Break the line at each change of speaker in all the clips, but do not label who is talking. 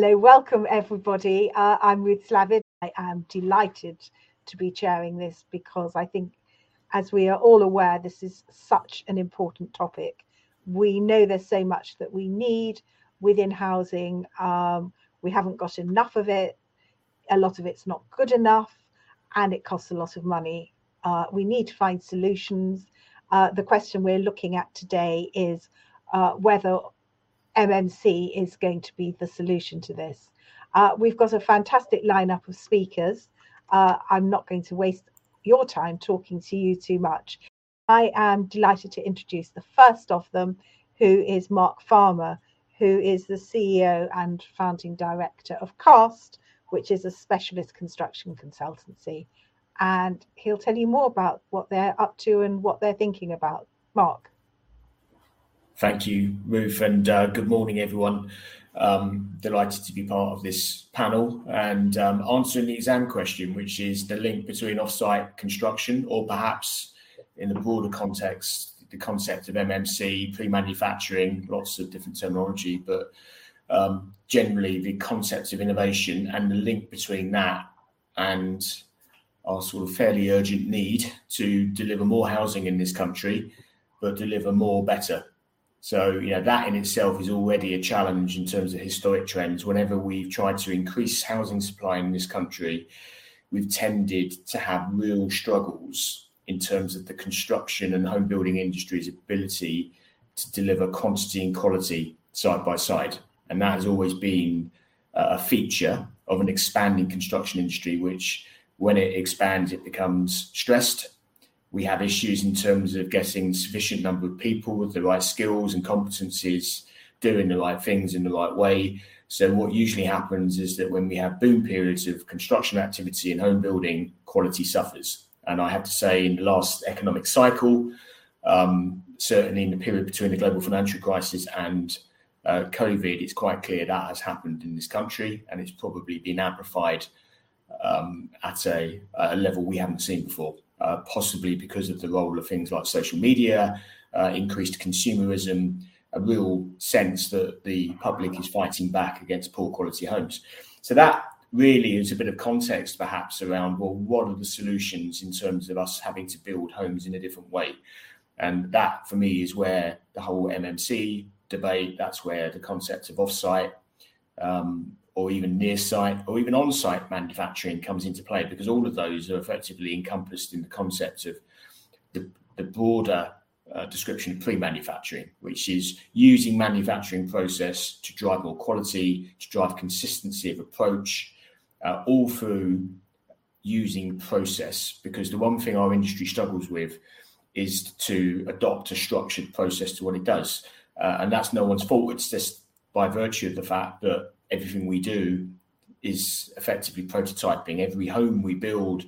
Hello, welcome everybody. Uh, I'm Ruth Slavid. I am delighted to be chairing this because I think, as we are all aware, this is such an important topic. We know there's so much that we need within housing. Um, we haven't got enough of it. A lot of it's not good enough, and it costs a lot of money. Uh, we need to find solutions. Uh, the question we're looking at today is uh, whether MMC is going to be the solution to this. Uh, we've got a fantastic lineup of speakers. Uh, I'm not going to waste your time talking to you too much. I am delighted to introduce the first of them, who is Mark Farmer, who is the CEO and founding director of CAST, which is a specialist construction consultancy. And he'll tell you more about what they're up to and what they're thinking about. Mark.
Thank you, Ruth, and uh, good morning, everyone. Um, delighted to be part of this panel and um, answering the exam question, which is the link between offsite construction, or perhaps in the broader context, the concept of MMC, pre-manufacturing, lots of different terminology, but um, generally the concept of innovation and the link between that and our sort of fairly urgent need to deliver more housing in this country, but deliver more better so, you know, that in itself is already a challenge in terms of historic trends. Whenever we've tried to increase housing supply in this country, we've tended to have real struggles in terms of the construction and home building industry's ability to deliver quantity and quality side by side. And that has always been uh, a feature of an expanding construction industry, which when it expands, it becomes stressed we have issues in terms of getting sufficient number of people with the right skills and competencies doing the right things in the right way. So what usually happens is that when we have boom periods of construction activity and home building, quality suffers. And I have to say, in the last economic cycle, um, certainly in the period between the global financial crisis and uh, COVID, it's quite clear that has happened in this country, and it's probably been amplified um, at a, a level we haven't seen before. Uh, possibly because of the role of things like social media, uh, increased consumerism, a real sense that the public is fighting back against poor quality homes. So that really is a bit of context perhaps around well what are the solutions in terms of us having to build homes in a different way and that for me is where the whole mmc debate that's where the concept of offsite um, or even near site or even on site manufacturing comes into play because all of those are effectively encompassed in the concept of the, the broader uh, description of pre manufacturing, which is using manufacturing process to drive more quality, to drive consistency of approach, uh, all through using process. Because the one thing our industry struggles with is to adopt a structured process to what it does. Uh, and that's no one's fault. It's just by virtue of the fact that everything we do is effectively prototyping. Every home we build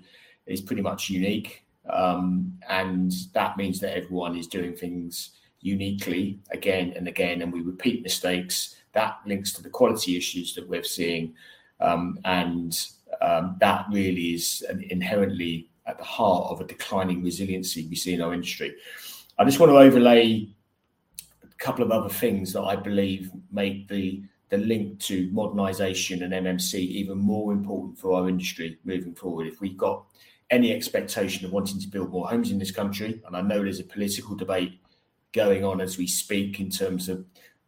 is pretty much unique. Um, and that means that everyone is doing things uniquely again and again, and we repeat mistakes. That links to the quality issues that we're seeing. Um, and um, that really is inherently at the heart of a declining resiliency we see in our industry. I just want to overlay a couple of other things that I believe make the the link to modernisation and MMC even more important for our industry moving forward. If we've got any expectation of wanting to build more homes in this country, and I know there's a political debate going on as we speak in terms of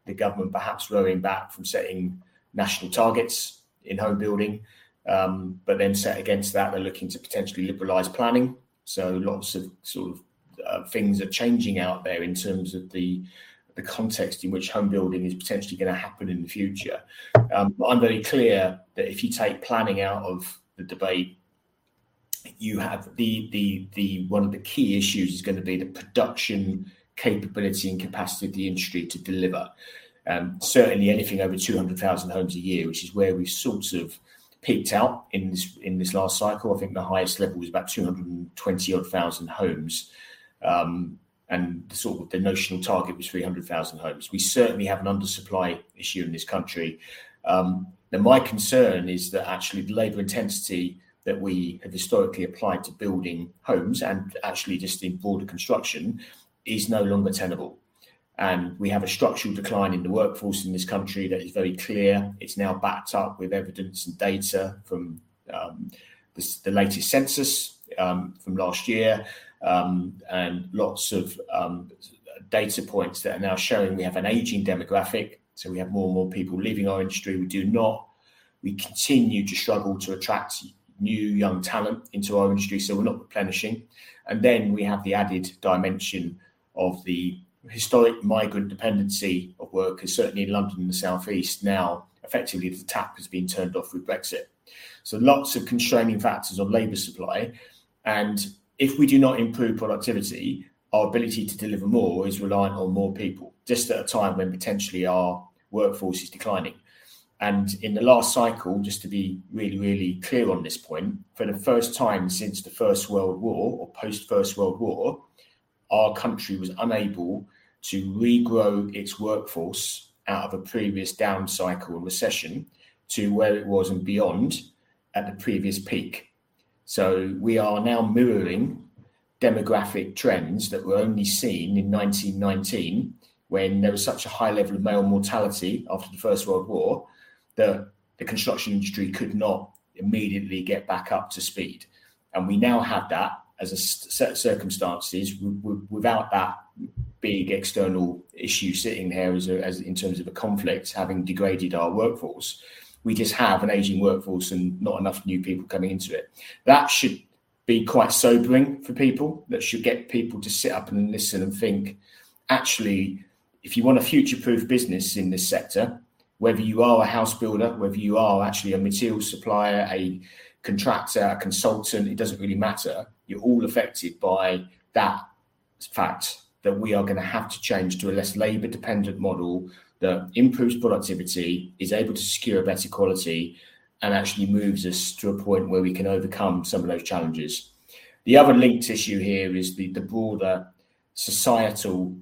the government perhaps rowing back from setting national targets in home building, um, but then set against that, they're looking to potentially liberalise planning. So lots of sort of uh, things are changing out there in terms of the the context in which home building is potentially going to happen in the future. Um, I'm very clear that if you take planning out of the debate, you have the the the one of the key issues is going to be the production capability and capacity of the industry to deliver. Um, certainly, anything over 200,000 homes a year, which is where we've sort of peaked out in this in this last cycle. I think the highest level was about 220 odd thousand homes. Um, and the sort of the notional target was 300,000 homes. We certainly have an undersupply issue in this country. Um, and my concern is that actually the labour intensity that we have historically applied to building homes and actually just in broader construction is no longer tenable. and we have a structural decline in the workforce in this country that is very clear. It's now backed up with evidence and data from um, the, the, latest census um, from last year, and lots of um, data points that are now showing we have an aging demographic. So we have more and more people leaving our industry. We do not. We continue to struggle to attract new young talent into our industry, so we're not replenishing. And then we have the added dimension of the historic migrant dependency of workers, certainly in London and the southeast. Now, effectively, the tap has been turned off with Brexit. So, lots of constraining factors on labour supply. And if we do not improve productivity, our ability to deliver more is reliant on more people, just at a time when potentially our workforce is declining. And in the last cycle, just to be really, really clear on this point, for the first time since the First World War or post First World War, our country was unable to regrow its workforce out of a previous down cycle and recession to where it was and beyond at the previous peak. So we are now mirroring demographic trends that were only seen in 1919 when there was such a high level of male mortality after the First World War that the construction industry could not immediately get back up to speed. And we now have that as a set of circumstances without that big external issue sitting there as, a, as in terms of a conflict having degraded our workforce. We just have an aging workforce and not enough new people coming into it. That should be quite sobering for people. That should get people to sit up and listen and think, actually, if you want a future-proof business in this sector, whether you are a house builder, whether you are actually a material supplier, a contractor, a consultant, it doesn't really matter. You're all affected by that fact that we are going to have to change to a less labour dependent model that improves productivity, is able to secure a better quality, and actually moves us to a point where we can overcome some of those challenges. The other linked issue here is the, the broader societal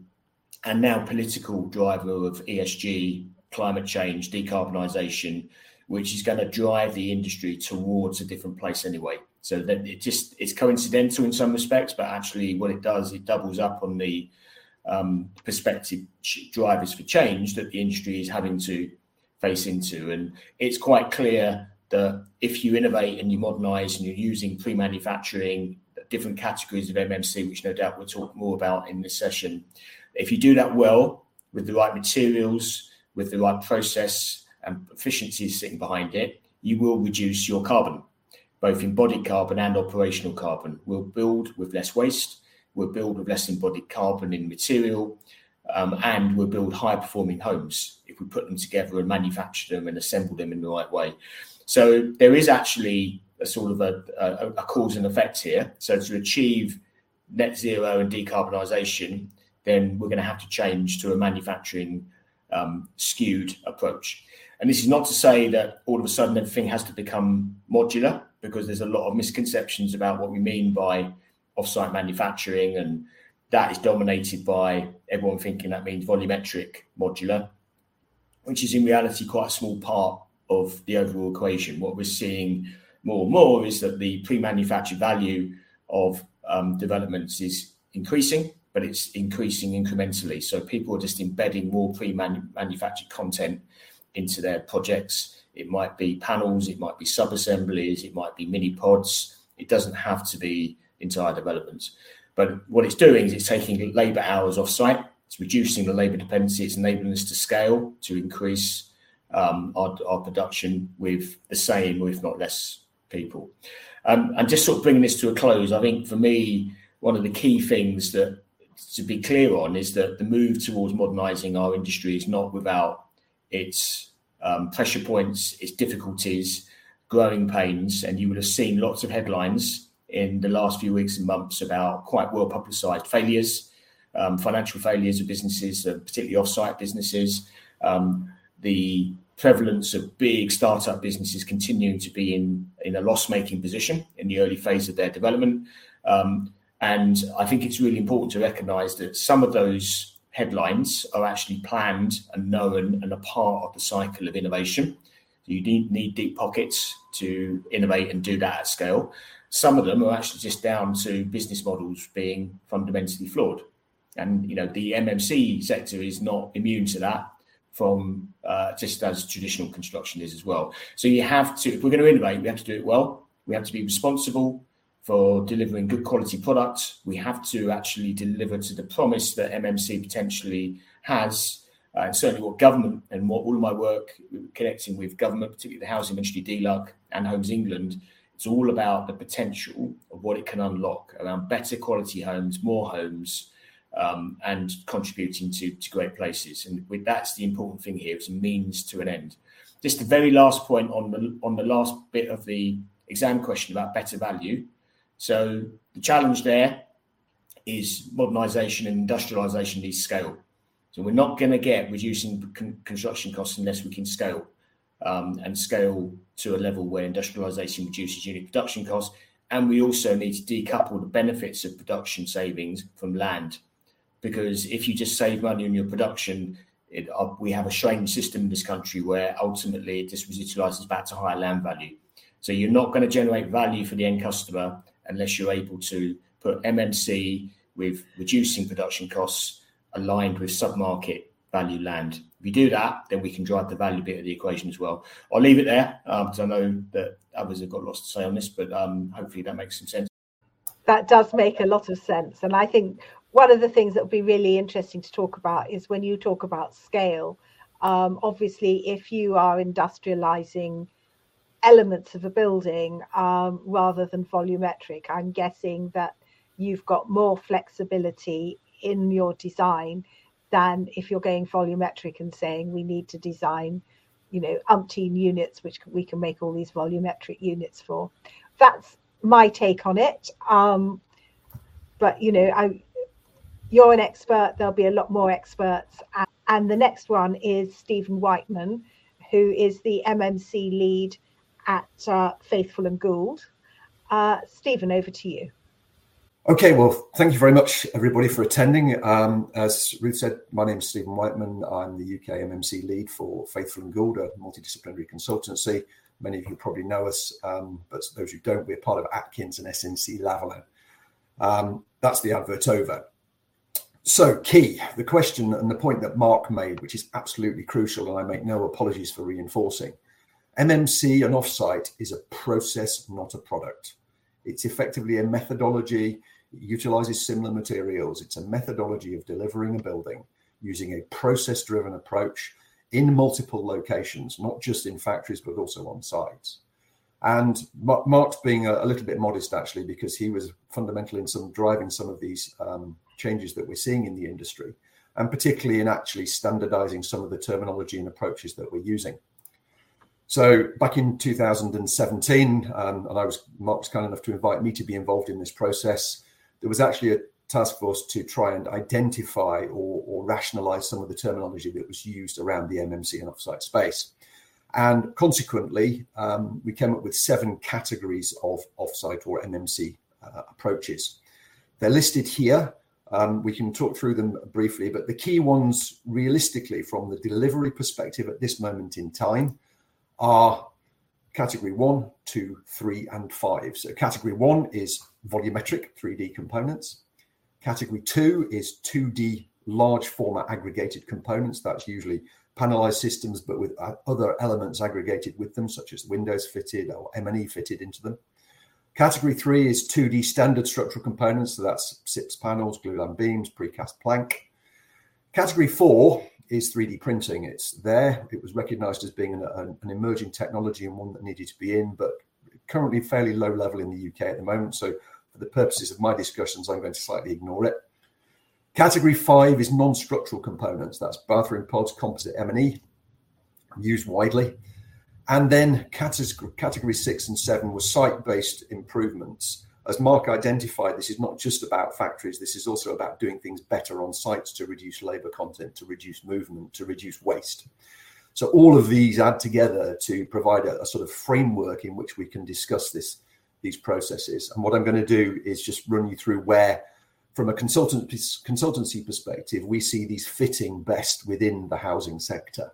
and now political driver of ESG, climate change, decarbonisation, which is going to drive the industry towards a different place anyway. So that it just it's coincidental in some respects, but actually what it does it doubles up on the um, perspective drivers for change that the industry is having to face into, and it's quite clear that if you innovate and you modernise and you're using pre-manufacturing, different categories of MMC, which no doubt we'll talk more about in this session, if you do that well with the right materials, with the right process and efficiencies sitting behind it, you will reduce your carbon, both embodied carbon and operational carbon. We'll build with less waste, we'll build with less embodied carbon in material, um, and we'll build high performing homes if we put them together and manufacture them and assemble them in the right way. So there is actually a sort of a, a, a cause and effect here. So to achieve net zero and decarbonisation, then we're going to have to change to a manufacturing um, skewed approach. And this is not to say that all of a sudden everything has to become modular, because there's a lot of misconceptions about what we mean by offsite manufacturing, and that is dominated by everyone thinking that means volumetric modular, which is in reality quite a small part of the overall equation. What we're seeing more and more is that the pre-manufactured value of um, developments is increasing, but it's increasing incrementally. So people are just embedding more pre-manufactured content into their projects. It might be panels, it might be sub-assemblies, it might be mini pods. It doesn't have to be entire developments. But what it's doing is it's taking labour hours off site, it's reducing the labour dependency, it's enabling us to scale to increase um, our, our, production with the same, or if not less, people. Um, and just sort of bringing this to a close, I think for me, one of the key things that to be clear on is that the move towards modernising our industry is not without its um, pressure points, its difficulties, growing pains, and you would have seen lots of headlines in the last few weeks and months about quite well publicised failures, um, financial failures of businesses, uh, particularly off-site businesses. Um, the prevalence of big startup businesses continuing to be in, in a loss-making position in the early phase of their development. Um, and I think it's really important to recognise that some of those headlines are actually planned and known and a part of the cycle of innovation. You need, need deep pockets to innovate and do that at scale. Some of them are actually just down to business models being fundamentally flawed. And you know, the MMC sector is not immune to that from uh, just as traditional construction is as well. So you have to, if we're going to innovate, we have to do it well. We have to be responsible for delivering good quality products. We have to actually deliver to the promise that MMC potentially has, uh, and certainly what government and what all of my work connecting with government, particularly the housing ministry, DLUHC, and Homes England, it's all about the potential of what it can unlock around better quality homes, more homes, um, and contributing to, to great places. And with that's the important thing here. It's a means to an end. Just the very last point on the on the last bit of the exam question about better value. So the challenge there is modernisation and industrialisation needs scale. So we're not going to get reducing con- construction costs unless we can scale um, and scale to a level where industrialisation reduces unit production costs. And we also need to decouple the benefits of production savings from land because if you just save money on your production, it, uh, we have a strange system in this country where ultimately it just residualizes back to higher land value. So you're not going to generate value for the end customer unless you're able to put MMC with reducing production costs aligned with sub-market value land. If you do that, then we can drive the value bit of the equation as well. I'll leave it there because um, I know that others have got lots to say on this, but um, hopefully that makes some sense.
That does make a lot of sense. And I think one of the things that would be really interesting to talk about is when you talk about scale. Um, obviously, if you are industrializing elements of a building um, rather than volumetric, I'm guessing that you've got more flexibility in your design than if you're going volumetric and saying we need to design, you know, umpteen units, which we can make all these volumetric units for. That's my take on it. Um, but you know, I you're an expert, there'll be a lot more experts. And the next one is Stephen Wightman, who is the MMC lead at uh, Faithful and Gould. Uh, Stephen, over to you.
Okay, well, thank you very much, everybody, for attending. Um, as Ruth said, my name is Stephen Wightman. I'm the UK MMC lead for Faithful and Gould, a multidisciplinary consultancy. Many of you probably know us, um, but those who don't, we're part of Atkins and SNC Lavalin. Um, that's the advert over. So, key, the question and the point that Mark made, which is absolutely crucial, and I make no apologies for reinforcing MMC and offsite is a process, not a product. It's effectively a methodology, it utilizes similar materials. It's a methodology of delivering a building using a process driven approach in multiple locations, not just in factories, but also on sites. And Mark's being a, little bit modest actually, because he was fundamental in some driving some of these um, changes that we're seeing in the industry, and particularly in actually standardizing some of the terminology and approaches that we're using. So back in 2017, um, and I was Mark was kind enough to invite me to be involved in this process. There was actually a task force to try and identify or, or rationalize some of the terminology that was used around the MMC and offsite space. And consequently, um, we came up with seven categories of offsite or MMC uh, approaches. They're listed here. Um, we can talk through them briefly, but the key ones, realistically, from the delivery perspective at this moment in time, are category one, two, three, and five. So, category one is volumetric 3D components. Category two is 2D large format aggregated components. That's usually panelized systems, but with uh, other elements aggregated with them, such as windows fitted or M&E fitted into them. Category three is 2D standard structural components. So that's SIPS panels, glulam beams, precast plank. Category four is 3D printing. It's there. It was recognized as being an, an, emerging technology and one that needed to be in, but currently fairly low level in the UK at the moment. So, for the purposes of my discussions, I'm going to slightly ignore it. Category five is non-structural components. That's bathroom pods, composite M&E, used widely. And then category six and seven were site-based improvements. As Mark identified, this is not just about factories. This is also about doing things better on sites to reduce labour content, to reduce movement, to reduce waste. So all of these add together to provide a, a sort of framework in which we can discuss this, these processes. And what I'm going to do is just run you through where, from a consultant, consultancy perspective, we see these fitting best within the housing sector.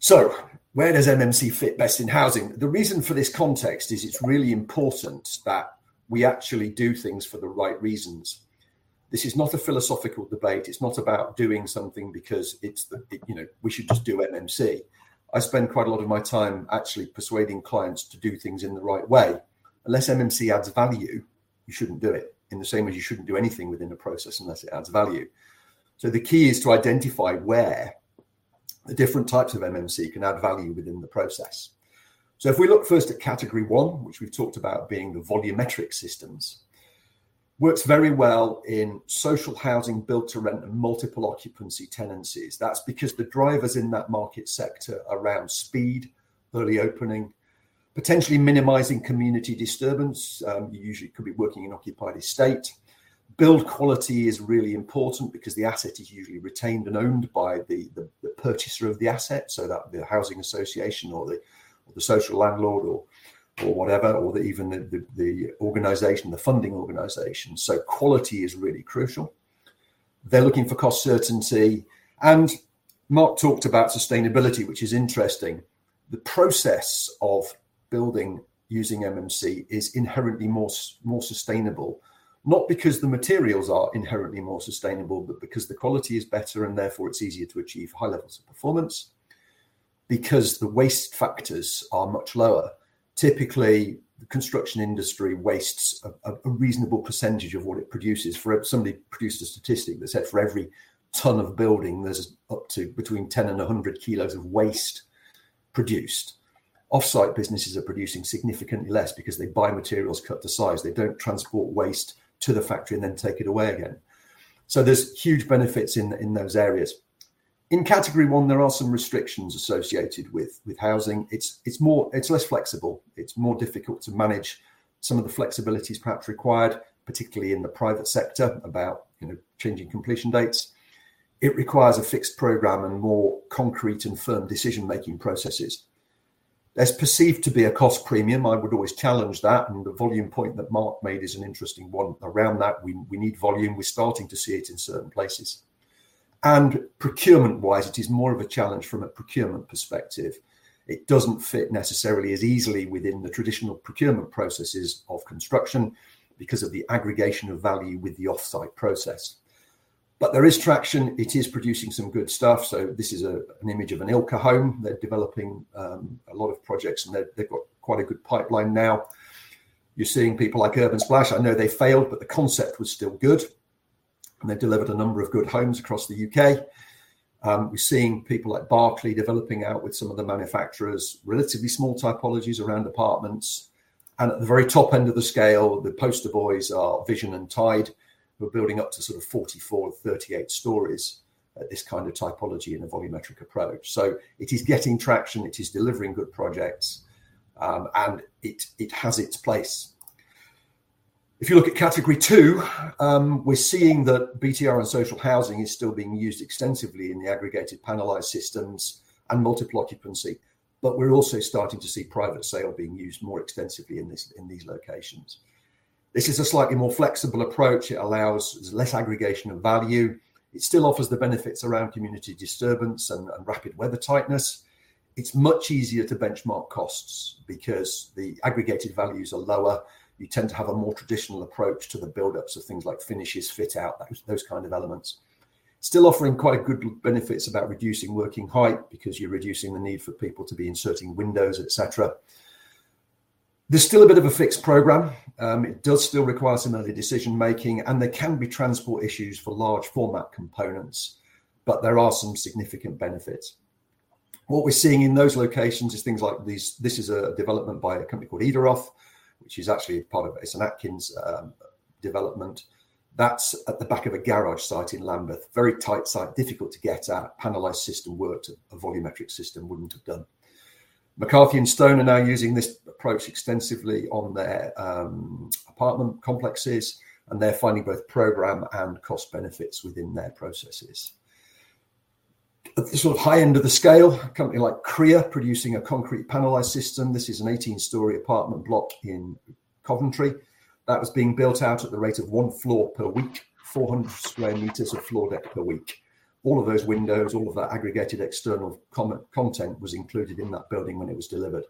So where does MMC fit best in housing? The reason for this context is it's really important that we actually do things for the right reasons. This is not a philosophical debate. It's not about doing something because it's the, it, you know we should just do MMC. I spend quite a lot of my time actually persuading clients to do things in the right way. Unless MMC adds value, you shouldn't do it. In the same as you shouldn't do anything within a process unless it adds value. So the key is to identify where the different types of MMC can add value within the process. So if we look first at category one, which we've talked about being the volumetric systems, works very well in social housing built to rent and multiple occupancy tenancies. That's because the drivers in that market sector around speed, early opening, potentially minimizing community disturbance. Um, you usually could be working in occupied estate. Build quality is really important because the asset is usually retained and owned by the, the, the purchaser of the asset, so that the housing association or the, or the social landlord or or whatever, or the, even the, the, the organization, the funding organization. So quality is really crucial. They're looking for cost certainty. And Mark talked about sustainability, which is interesting. The process of building using MMC is inherently more, more sustainable, not because the materials are inherently more sustainable, but because the quality is better and therefore it's easier to achieve high levels of performance, because the waste factors are much lower typically the construction industry wastes a, a, reasonable percentage of what it produces. For somebody produced a statistic that said for every ton of building, there's up to between 10 and 100 kilos of waste produced. Offsite businesses are producing significantly less because they buy materials cut to size. They don't transport waste to the factory and then take it away again. So there's huge benefits in in those areas in category one, there are some restrictions associated with with housing. It's it's more it's less flexible. It's more difficult to manage some of the flexibilities perhaps required, particularly in the private sector about you know changing completion dates. It requires a fixed program and more concrete and firm decision making processes. There's perceived to be a cost premium. I would always challenge that. And the volume point that Mark made is an interesting one around that. We, we need volume. We're starting to see it in certain places. And procurement wise, it is more of a challenge from a procurement perspective. It doesn't fit necessarily as easily within the traditional procurement processes of construction because of the aggregation of value with the offsite process. But there is traction. It is producing some good stuff. So this is a, an image of an Ilke home. They're developing um, a lot of projects and they've got quite a good pipeline now. You're seeing people like Urban Splash. I know they failed, but the concept was still good and they've delivered a number of good homes across the UK. Um, we're seeing people like Berkeley developing out with some of the manufacturers, relatively small typologies around apartments. And at the very top end of the scale, the poster boys are Vision and Tide, who are building up to sort of 44, 38 stories at this kind of typology in a volumetric approach. So it is getting traction, it is delivering good projects, um, and it, it has its place. If you look at category two, um, we're seeing that BTR and social housing is still being used extensively in the aggregated panelized systems and multiple occupancy, but we're also starting to see private sale being used more extensively in this in these locations. This is a slightly more flexible approach. It allows less aggregation of value. It still offers the benefits around community disturbance and, and rapid weather tightness. It's much easier to benchmark costs because the aggregated values are lower you tend to have a more traditional approach to the build-ups of things like finishes, fit out, those, those kind of elements. Still offering quite good benefits about reducing working height because you're reducing the need for people to be inserting windows, etc. There's still a bit of a fixed program. Um, it does still require some early decision making, and there can be transport issues for large format components, but there are some significant benefits. What we're seeing in those locations is things like these. This is a development by a company called Edaroth, which is actually part of it's an Atkins um, development. That's at the back of a garage site in Lambeth. Very tight site, difficult to get at. Panelized system worked, a volumetric system wouldn't have done. McCarthy and Stone are now using this approach extensively on their um, apartment complexes, and they're finding both program and cost benefits within their processes at the sort of high end of the scale, a company like Creagh producing a concrete panelized system. This is an 18 story apartment block in Coventry that was being built out at the rate of one floor per week, 400 square meters of floor deck per week. All of those windows, all of that aggregated external com- content was included in that building when it was delivered.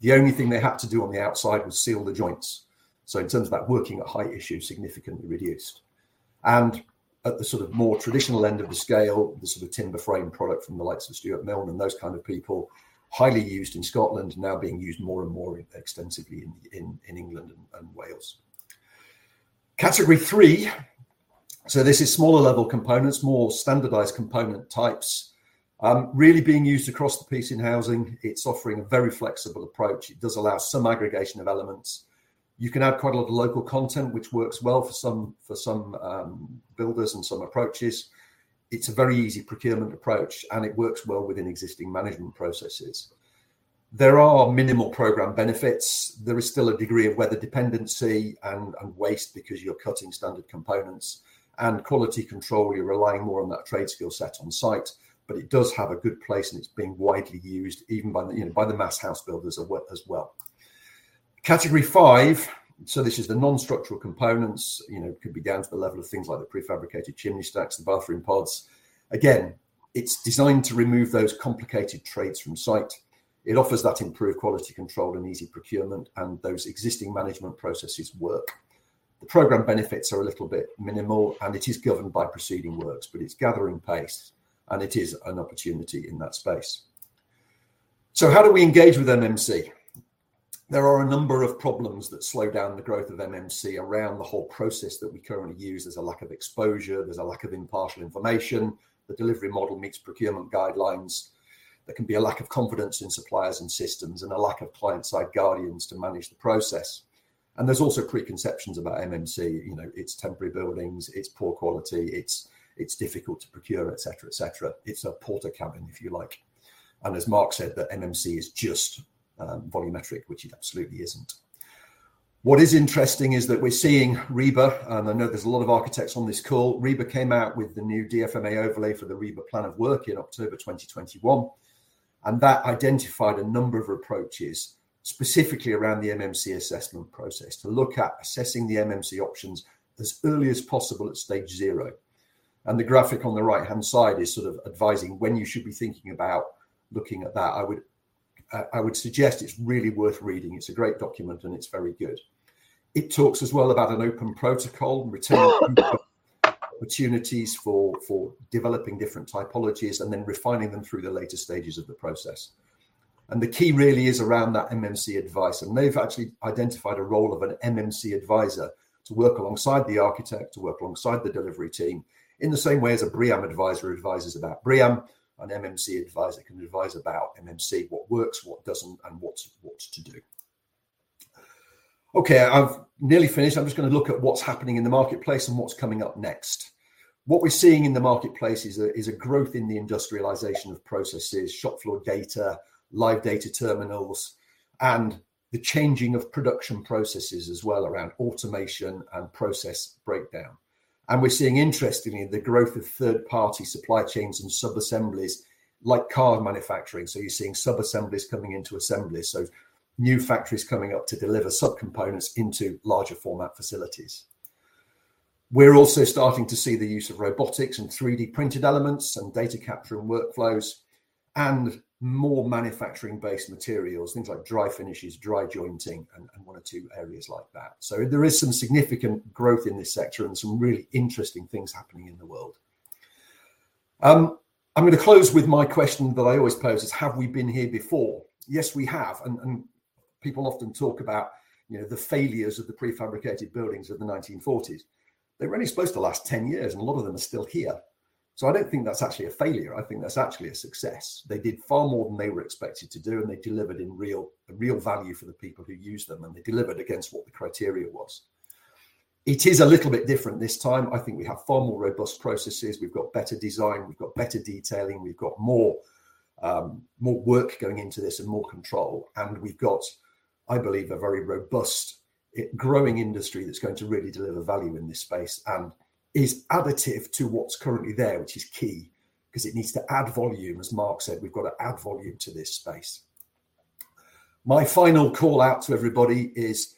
The only thing they had to do on the outside was seal the joints. So, in terms of that working at height issue, significantly reduced. And at the sort of more traditional end of the scale, the sort of timber frame product from the likes of Stewart Milne and those kind of people, highly used in Scotland, now being used more and more extensively in, in, in England and, and Wales. Category three, so this is smaller level components, more standardized component types, um, really being used across the piece in housing. It's offering a very flexible approach. It does allow some aggregation of elements you can add quite a lot of local content, which works well for some for some um, builders and some approaches. It's a very easy procurement approach, and it works well within existing management processes. There are minimal program benefits. There is still a degree of weather dependency and, and waste because you're cutting standard components and quality control. You're relying more on that trade skill set on site, but it does have a good place and it's being widely used even by the, you know by the mass house builders as well. Category five, so this is the non-structural components, you know, could be down to the level of things like the prefabricated chimney stacks, the bathroom pods. Again, it's designed to remove those complicated trades from site. It offers that improved quality control and easy procurement, and those existing management processes work. The program benefits are a little bit minimal, and it is governed by preceding works, but it's gathering pace, and it is an opportunity in that space. So, how do we engage with MMC? there are a number of problems that slow down the growth of MMC around the whole process that we currently use. There's a lack of exposure, there's a lack of impartial information, the delivery model meets procurement guidelines. There can be a lack of confidence in suppliers and systems and a lack of client side guardians to manage the process. And there's also preconceptions about MMC, you know, it's temporary buildings, it's poor quality, it's it's difficult to procure, etc., etc. It's a Portakabin, if you like. And as Mark said, that MMC is just um, volumetric, which it absolutely isn't. What is interesting is that we're seeing RIBA, and I know there's a lot of architects on this call. RIBA came out with the new DFMA overlay for the RIBA plan of work in October 2021, and that identified a number of approaches specifically around the MMC assessment process to look at assessing the MMC options as early as possible at stage zero. And the graphic on the right hand side is sort of advising when you should be thinking about looking at that. I would uh, I would suggest it's really worth reading. It's a great document and it's very good. It talks as well about an open protocol, and retaining opportunities for, for developing different typologies and then refining them through the later stages of the process. And the key really is around that MMC advice. And they've actually identified a role of an MMC advisor to work alongside the architect, to work alongside the delivery team, in the same way as a BREEAM advisor advises about BREEAM an MMC advisor can advise about MMC, what works, what doesn't, and what, what to do. Okay, I've nearly finished. I'm just going to look at what's happening in the marketplace and what's coming up next. What we're seeing in the marketplace is a, is a growth in the industrialization of processes, shop floor data, live data terminals, and the changing of production processes as well around automation and process breakdown. And we're seeing, interestingly, the growth of third party supply chains and sub assemblies like car manufacturing. So you're seeing sub assemblies coming into assemblies. So new factories coming up to deliver subcomponents into larger format facilities. We're also starting to see the use of robotics and 3D printed elements and data capture and workflows. And more manufacturing based materials, things like dry finishes, dry jointing, and, and, one or two areas like that. So there is some significant growth in this sector and some really interesting things happening in the world. Um, I'm going to close with my question that I always pose is have we been here before? Yes, we have. And, and people often talk about you know the failures of the prefabricated buildings of the 1940s. They were only supposed to last 10 years, and a lot of them are still here. So I don't think that's actually a failure. I think that's actually a success. They did far more than they were expected to do, and they delivered in real, real value for the people who use them, and they delivered against what the criteria was. It is a little bit different this time. I think we have far more robust processes. We've got better design. We've got better detailing. We've got more, um, more work going into this and more control. And we've got, I believe, a very robust, growing industry that's going to really deliver value in this space. And is additive to what's currently there, which is key because it needs to add volume. As Mark said, we've got to add volume to this space. My final call out to everybody is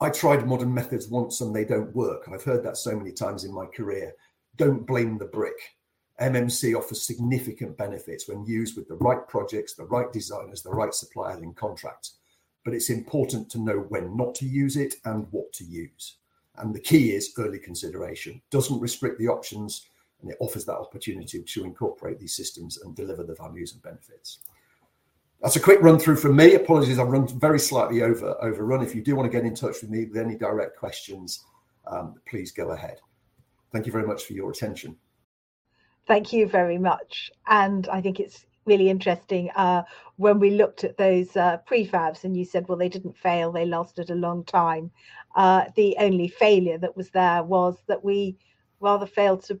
I tried modern methods once and they don't work. I've heard that so many times in my career. Don't blame the brick. MMC offers significant benefits when used with the right projects, the right designers, the right suppliers in contracts. But it's important to know when not to use it and what to use. And the key is early consideration. Doesn't restrict the options, and it offers that opportunity to incorporate these systems and deliver the values and benefits. That's a quick run through from me. Apologies, I've run very slightly over overrun. If you do want to get in touch with me with any direct questions, um, please go ahead. Thank you very much for your attention.
Thank you very much. And I think it's really interesting uh, when we looked at those uh, prefabs and you said, well, they didn't fail, they lasted a long time. Uh, the only failure that was there was that we rather failed to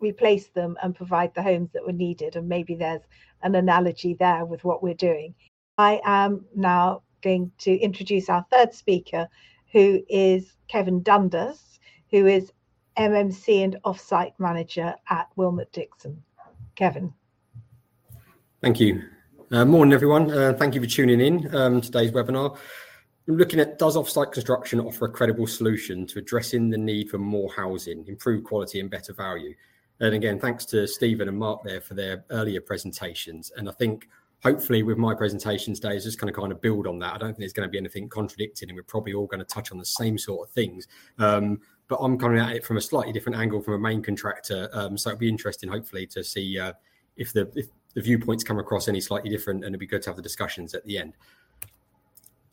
replace them and provide the homes that were needed. And maybe there's an analogy there with what we're doing. I am now going to introduce our third speaker, who is Kevin Dundas, who is MMC and Offsite Manager at Willmott Dixon. Kevin.
Thank you. Uh, morning, everyone. Uh, thank you for tuning in um, today's webinar. I'm looking at does offsite construction offer a credible solution to addressing the need for more housing, improved quality, and better value? And again, thanks to Stephen and Mark there for their earlier presentations. And I think hopefully with my presentation today is just going to kind of build on that. I don't think there's going to be anything contradicting, and we're probably all going to touch on the same sort of things. Um, but I'm coming at it from a slightly different angle from a main contractor. Um, so it'll be interesting, hopefully, to see uh, if the if the viewpoints come across any slightly different, and it'd be good to have the discussions at the end.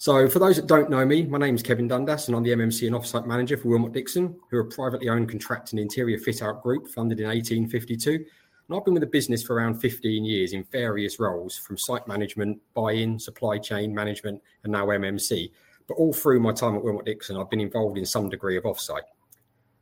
So, for those that don't know me, my name is Kevin Dundas, and I'm the MMC and Offsite Manager for Willmott Dixon, who are a privately owned contract and interior fit out group funded in 1852. And I've been with the business for around 15 years in various roles from site management, buy in, supply chain management, and now MMC. But all through my time at Willmott Dixon, I've been involved in some degree of offsite.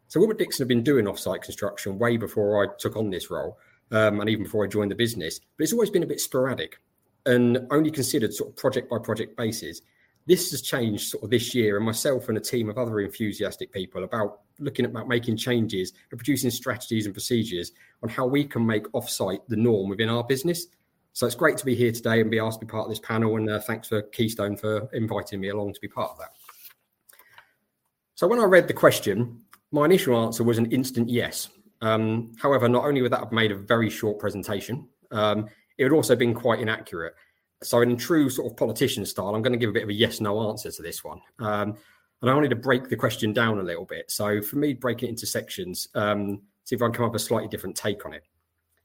So, Willmott Dixon have been doing offsite construction way before I took on this role, um, and even before I joined the business. But it's always been a bit sporadic and only considered sort of project by project basis this has changed sort of this year, and myself and a team of other enthusiastic people about looking at about making changes and producing strategies and procedures on how we can make offsite the norm within our business. So it's great to be here today and be asked to be part of this panel. And uh, thanks for Keystone for inviting me along to be part of that. So when I read the question, my initial answer was an instant yes. Um, however, not only would that have made a very short presentation, um, it would also have been quite inaccurate. So, in true sort of politician style, I'm going to give a bit of a yes no answer to this one. Um, and I wanted to break the question down a little bit. So, for me, breaking it into sections, um, see if I can come up with a slightly different take on it.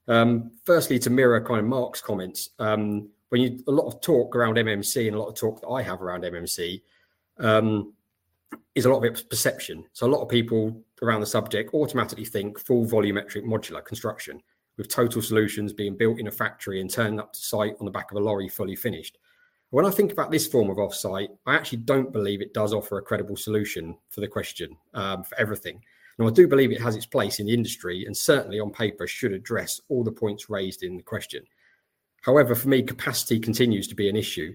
Um, firstly, to mirror kind of Mark's comments, um, when you a lot of talk around MMC and a lot of talk that I have around MMC um, is a lot of it perception. So, a lot of people around the subject automatically think full volumetric modular construction with total solutions being built in a factory and turned up to site on the back of a lorry fully finished. When I think about this form of offsite, I actually don't believe it does offer a credible solution for the question um, for everything. Now, I do believe it has its place in the industry and certainly on paper should address all the points raised in the question. However, for me, capacity continues to be an issue.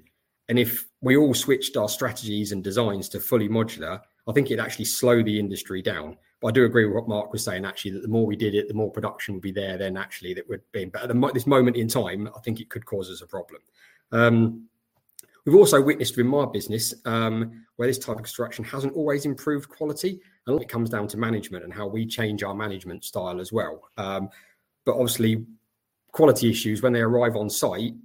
And if we all switched our strategies and designs to fully modular, I think it'd actually slow the industry down but I do agree with what Mark was saying, actually, that the more we did it, the more production would be there, then actually that would be. But at the, this moment in time, I think it could cause us a problem. Um, we've also witnessed in my business um, where this type of construction hasn't always improved quality. And it comes down to management and how we change our management style as well. Um, but obviously, quality issues, when they arrive on site,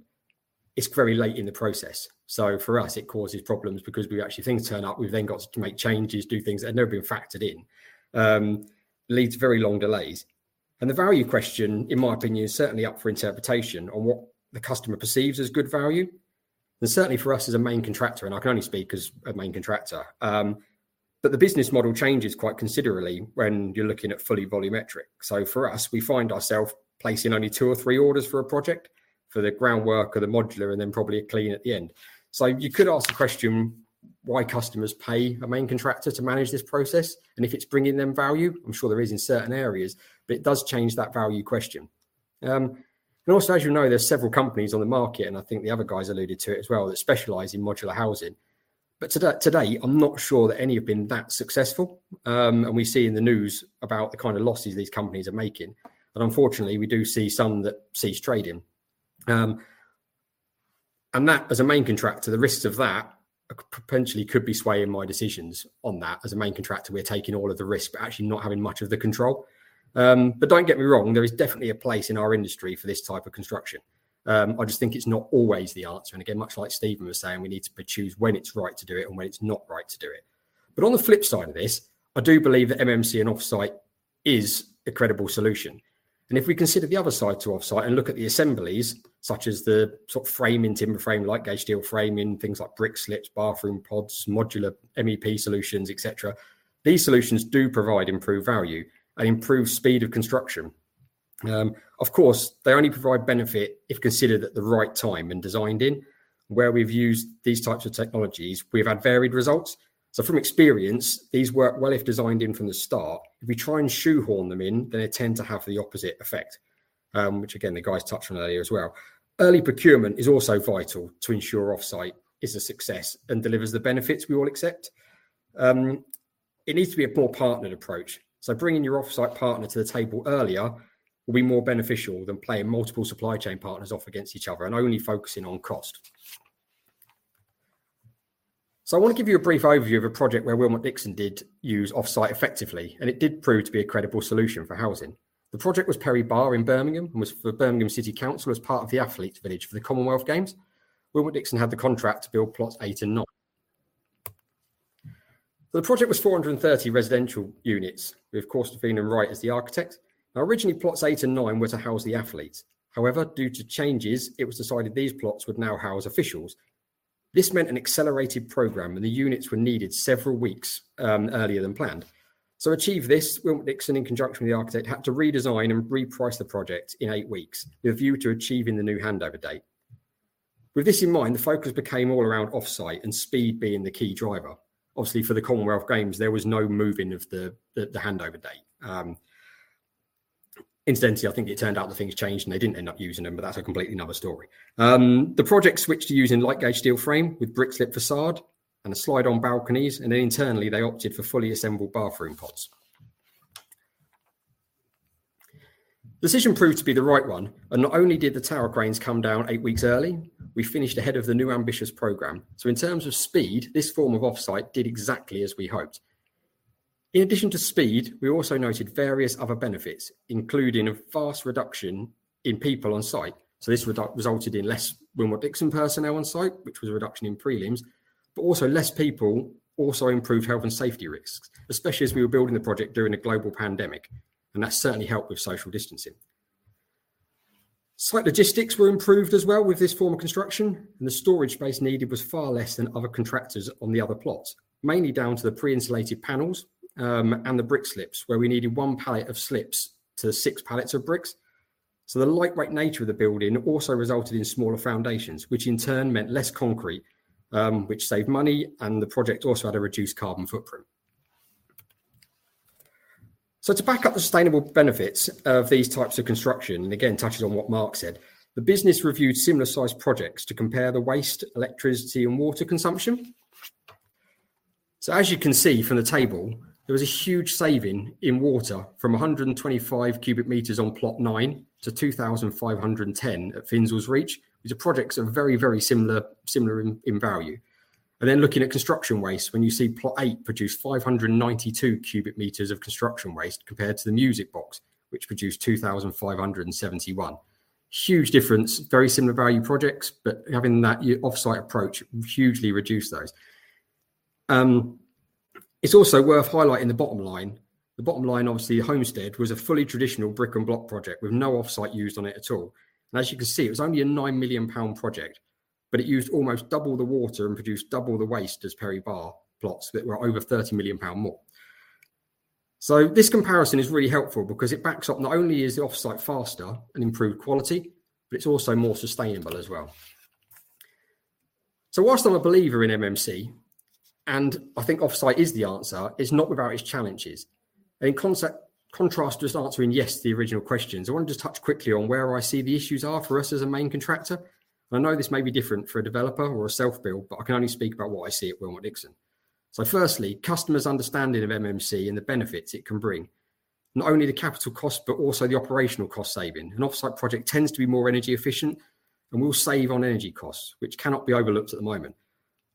it's very late in the process. So for us, it causes problems because we actually things turn up. We've then got to make changes, do things that have never been factored in um, leads to very long delays. And the value question, in my opinion, is certainly up for interpretation on what the customer perceives as good value. And certainly for us as a main contractor, and I can only speak as a main contractor, um, but the business model changes quite considerably when you're looking at fully volumetric. So for us, we find ourselves placing only two or three orders for a project for the groundwork or the modular, and then probably a clean at the end. So you could ask the question why customers pay a main contractor to manage this process and if it's bringing them value. I'm sure there is in certain areas, but it does change that value question. Um, and also, as you know, there's several companies on the market, and I think the other guys alluded to it as well, that specialize in modular housing. But today, today I'm not sure that any have been that successful. Um, and we see in the news about the kind of losses these companies are making. And unfortunately, we do see some that cease trading. Um, and that, as a main contractor, the risks of that potentially could be swaying my decisions on that. As a main contractor, we're taking all of the risk, but actually not having much of the control. Um, but don't get me wrong, there is definitely a place in our industry for this type of construction. Um, I just think it's not always the answer. And again, much like Stephen was saying, we need to choose when it's right to do it and when it's not right to do it. But on the flip side of this, I do believe that MMC and offsite is a credible solution. And if we consider the other side to offsite and look at the assemblies, such as the sort of framing, timber frame, light gauge steel framing, things like brick slips, bathroom pods, modular MEP solutions, etc., these solutions do provide improved value and improved speed of construction. Um, of course, they only provide benefit if considered at the right time and designed in. Where we've used these types of technologies, we've had varied results. So, from experience, these work well if designed in from the start. If we try and shoehorn them in, then they tend to have the opposite effect, um, which again, the guys touched on earlier as well. Early procurement is also vital to ensure offsite is a success and delivers the benefits we all accept. Um, it needs to be a more partnered approach. So, bringing your offsite partner to the table earlier will be more beneficial than playing multiple supply chain partners off against each other and only focusing on cost. So I want to give you a brief overview of a project where Willmott Dixon did use offsite effectively, and it did prove to be a credible solution for housing. The project was Perry Barr in Birmingham and was for Birmingham City Council as part of the Athletes Village for the Commonwealth Games. Willmott Dixon had the contract to build plots eight and nine. So the project was 430 residential units, with Corstorphine and Wright as the architect. Now, originally, plots eight and nine were to house the athletes. However, due to changes, it was decided these plots would now house officials this meant an accelerated program, and the units were needed several weeks um, earlier than planned. So, to achieve this, Willmott Dixon, in conjunction with the architect, had to redesign and reprice the project in eight weeks with a view to achieving the new handover date. With this in mind, the focus became all around offsite and speed being the key driver. Obviously, for the Commonwealth Games, there was no moving of the, the, the handover date. Um, Incidentally, I think it turned out the things changed and they didn't end up using them, but that's a completely another story. Um, the project switched to using light gauge steel frame with brick slip facade and a slide on balconies, and then internally they opted for fully assembled bathroom pods. The decision proved to be the right one, and not only did the tower cranes come down eight weeks early, we finished ahead of the new ambitious program. So, in terms of speed, this form of offsite did exactly as we hoped. In addition to speed, we also noted various other benefits, including a vast reduction in people on site. So this redu- resulted in less Willmott Dixon personnel on site, which was a reduction in prelims, but also less people also improved health and safety risks, especially as we were building the project during a global pandemic. And that certainly helped with social distancing. Site logistics were improved as well with this form of construction, and the storage space needed was far less than other contractors on the other plots, mainly down to the pre insulated panels, um, and the brick slips, where we needed one pallet of slips to six pallets of bricks. So the lightweight nature of the building also resulted in smaller foundations, which in turn meant less concrete, um, which saved money, and the project also had a reduced carbon footprint. So to back up the sustainable benefits of these types of construction, and again touches on what Mark said, the business reviewed similar sized projects to compare the waste, electricity, and water consumption. So as you can see from the table, there was a huge saving in water from 125 cubic meters on plot nine to 2,510 at Finzel's Reach. These are projects are very, very similar, similar in, in value. And then looking at construction waste, when you see plot eight produce 592 cubic meters of construction waste compared to the music box, which produced 2,571. Huge difference, very similar value projects, but having that offsite approach hugely reduced those. Um, it's also worth highlighting the bottom line. The bottom line, obviously, Homestead was a fully traditional brick and block project with no offsite used on it at all. And as you can see, it was only a £9 million project, but it used almost double the water and produced double the waste as Perry Barr plots that were over £30 million more. So this comparison is really helpful because it backs up not only is the offsite faster and improved quality, but it's also more sustainable as well. So whilst I'm a believer in MMC, and I think offsite is the answer. It's not without its challenges. In concept, contrast just answering yes to the original questions, I want to just touch quickly on where I see the issues are for us as a main contractor. And I know this may be different for a developer or a self build, but I can only speak about what I see at Willmott Dixon. So, firstly, customers' understanding of MMC and the benefits it can bring. Not only the capital cost, but also the operational cost saving. An offsite project tends to be more energy efficient and will save on energy costs, which cannot be overlooked at the moment.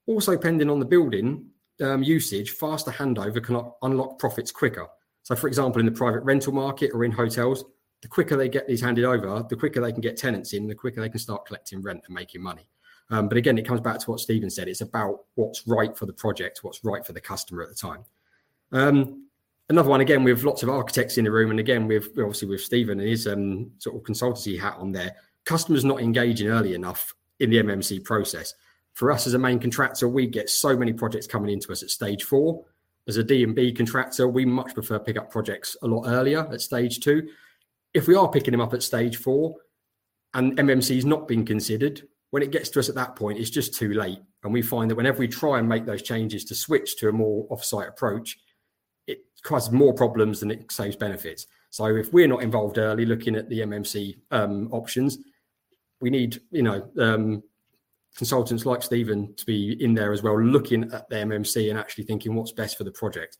Also, pending on the building um, usage, faster handover can unlock profits quicker. So, for example, in the private rental market or in hotels, the quicker they get these handed over, the quicker they can get tenants in, the quicker they can start collecting rent and making money. Um, but again, it comes back to what Stephen said. It's about what's right for the project, what's right for the customer at the time. Um, another one again with lots of architects in the room, and again with obviously with Stephen and his um, sort of consultancy hat on there. Customers not engaging early enough in the MMC process. For us as a main contractor, we get so many projects coming into us at stage four. As a D&B contractor, we much prefer pick up projects a lot earlier at stage two. If we are picking them up at stage four and MMC is not being considered, when it gets to us at that point, it's just too late. And we find that whenever we try and make those changes to switch to a more off-site approach, it causes more problems than it saves benefits. So if we're not involved early, looking at the MMC um, options, we need you know um, consultants like Stephen to be in there as well, looking at the MMC and actually thinking what's best for the project.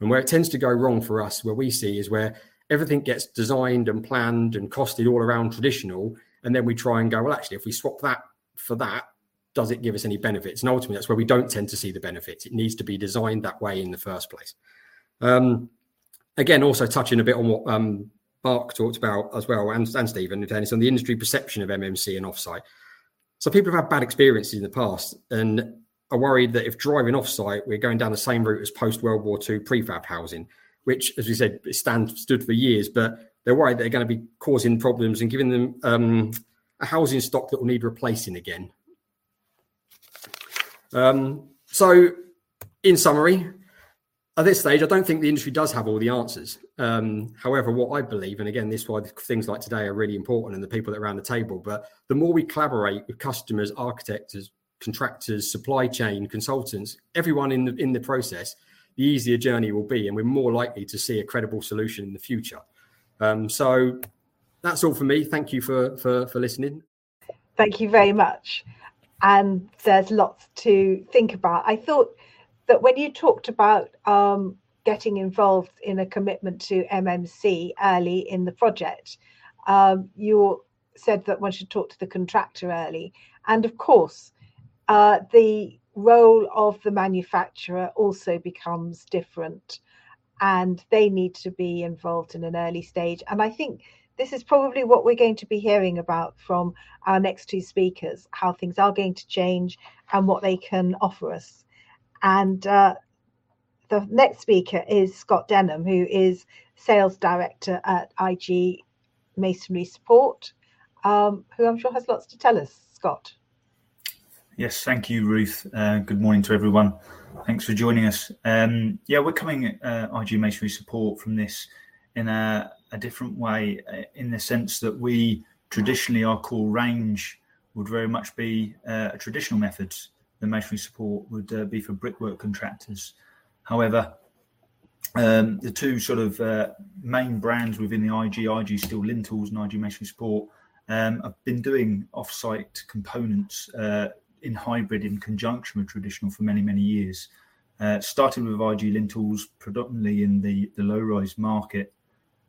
And where it tends to go wrong for us, where we see is where everything gets designed and planned and costed all around traditional, and then we try and go, well, actually, if we swap that for that, does it give us any benefits? And ultimately, that's where we don't tend to see the benefits. It needs to be designed that way in the first place. Um, again, also touching a bit on what um, Mark talked about as well, and, and Stephen, fairness, on the industry perception of MMC and offsite. So people have had bad experiences in the past and are worried that if driving offsite, we're going down the same route as post World War II prefab housing, which, as we said, stand stood for years, but they're worried they're going to be causing problems and giving them um, a housing stock that will need replacing again. Um, so, in summary, at this stage, I don't think the industry does have all the answers. Um, however, what I believe, and again, this is why things like today are really important and the people that are around the table, but the more we collaborate with customers, architects, contractors, supply chain, consultants, everyone in the in the process, the easier journey will be, and we're more likely to see a credible solution in the future. Um, so that's all for me. Thank you for for for listening.
Thank you very much. And there's lots to think about. I thought that when you talked about um, getting involved in a commitment to MMC early in the project, um, you said that one should talk to the contractor early. And of course, uh, the role of the manufacturer also becomes different and they need to be involved in an early stage. And I think this is probably what we're going to be hearing about from our next two speakers how things are going to change and what they can offer us. And uh, the next speaker is Scott Denham, who is sales director at IG Masonry Support, um, who I'm sure has lots to tell us. Scott.
Yes, thank you, Ruth. Uh, good morning to everyone. Thanks for joining us. Um, yeah, we're coming uh, IG Masonry Support from this in a, a different way, uh, in the sense that we traditionally our core range would very much be uh, traditional methods the masonry support would uh, be for brickwork contractors. However, um, the two sort of uh, main brands within the IG, IG Steel Lintels and IG Masonry Support, um, have been doing off-site components uh, in hybrid in conjunction with traditional for many, many years. Uh, started with IG Lintels predominantly in the, the low-rise market,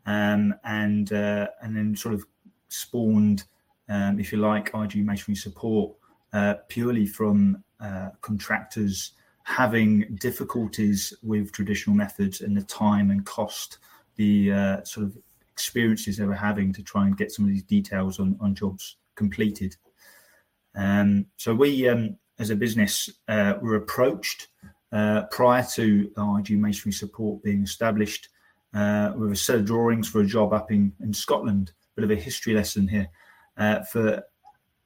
um, and uh, and then sort of spawned, um, if you like, IG Masonry Support uh, purely from uh, contractors having difficulties with traditional methods and the time and cost, the uh, sort of experiences they were having to try and get some of these details on, on jobs completed. Um, so we, um, as a business, uh, were approached uh, prior to IG Masonry support being established uh, with a set of drawings for a job up in, in Scotland. A bit of a history lesson here. Uh, for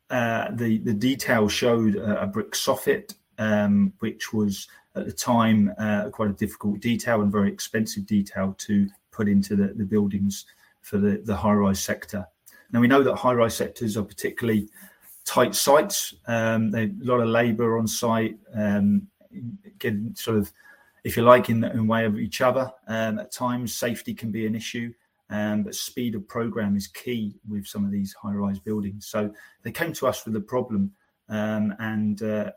uh, the the detail showed a, a brick soffit, um, which was at the time uh, quite a difficult detail and very expensive detail to put into the, the buildings for the, the high rise sector. Now we know that high rise sectors are particularly tight sites. Um, they a lot of labour on site, um, getting sort of, if you like, in the in way of each other. Um, at times, safety can be an issue. Um, but speed of program is key with some of these high-rise buildings. So they came to us with a problem, um, and uh,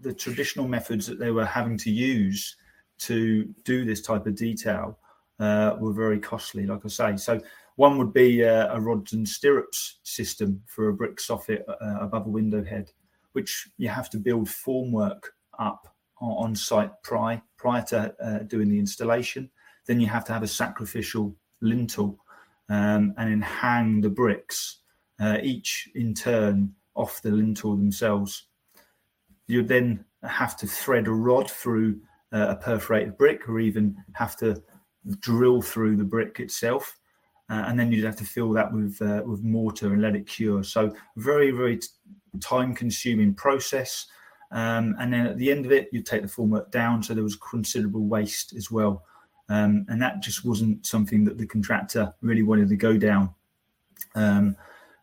the traditional methods that they were having to use to do this type of detail uh, were very costly. Like I say, so one would be a, a rods and stirrups system for a brick soffit uh, above a window head, which you have to build formwork up on, site prior prior to uh, doing the installation. Then you have to have a sacrificial lintel um, and then hang the bricks, uh, each in turn off the lintel themselves. You'd then have to thread a rod through uh, a perforated brick, or even have to drill through the brick itself. Uh, and then you'd have to fill that with uh, with mortar and let it cure. So very very time consuming process. Um, and then at the end of it, you'd take the formwork down, so there was considerable waste as well. Um, and that just wasn't something that the contractor really wanted to go down. Um,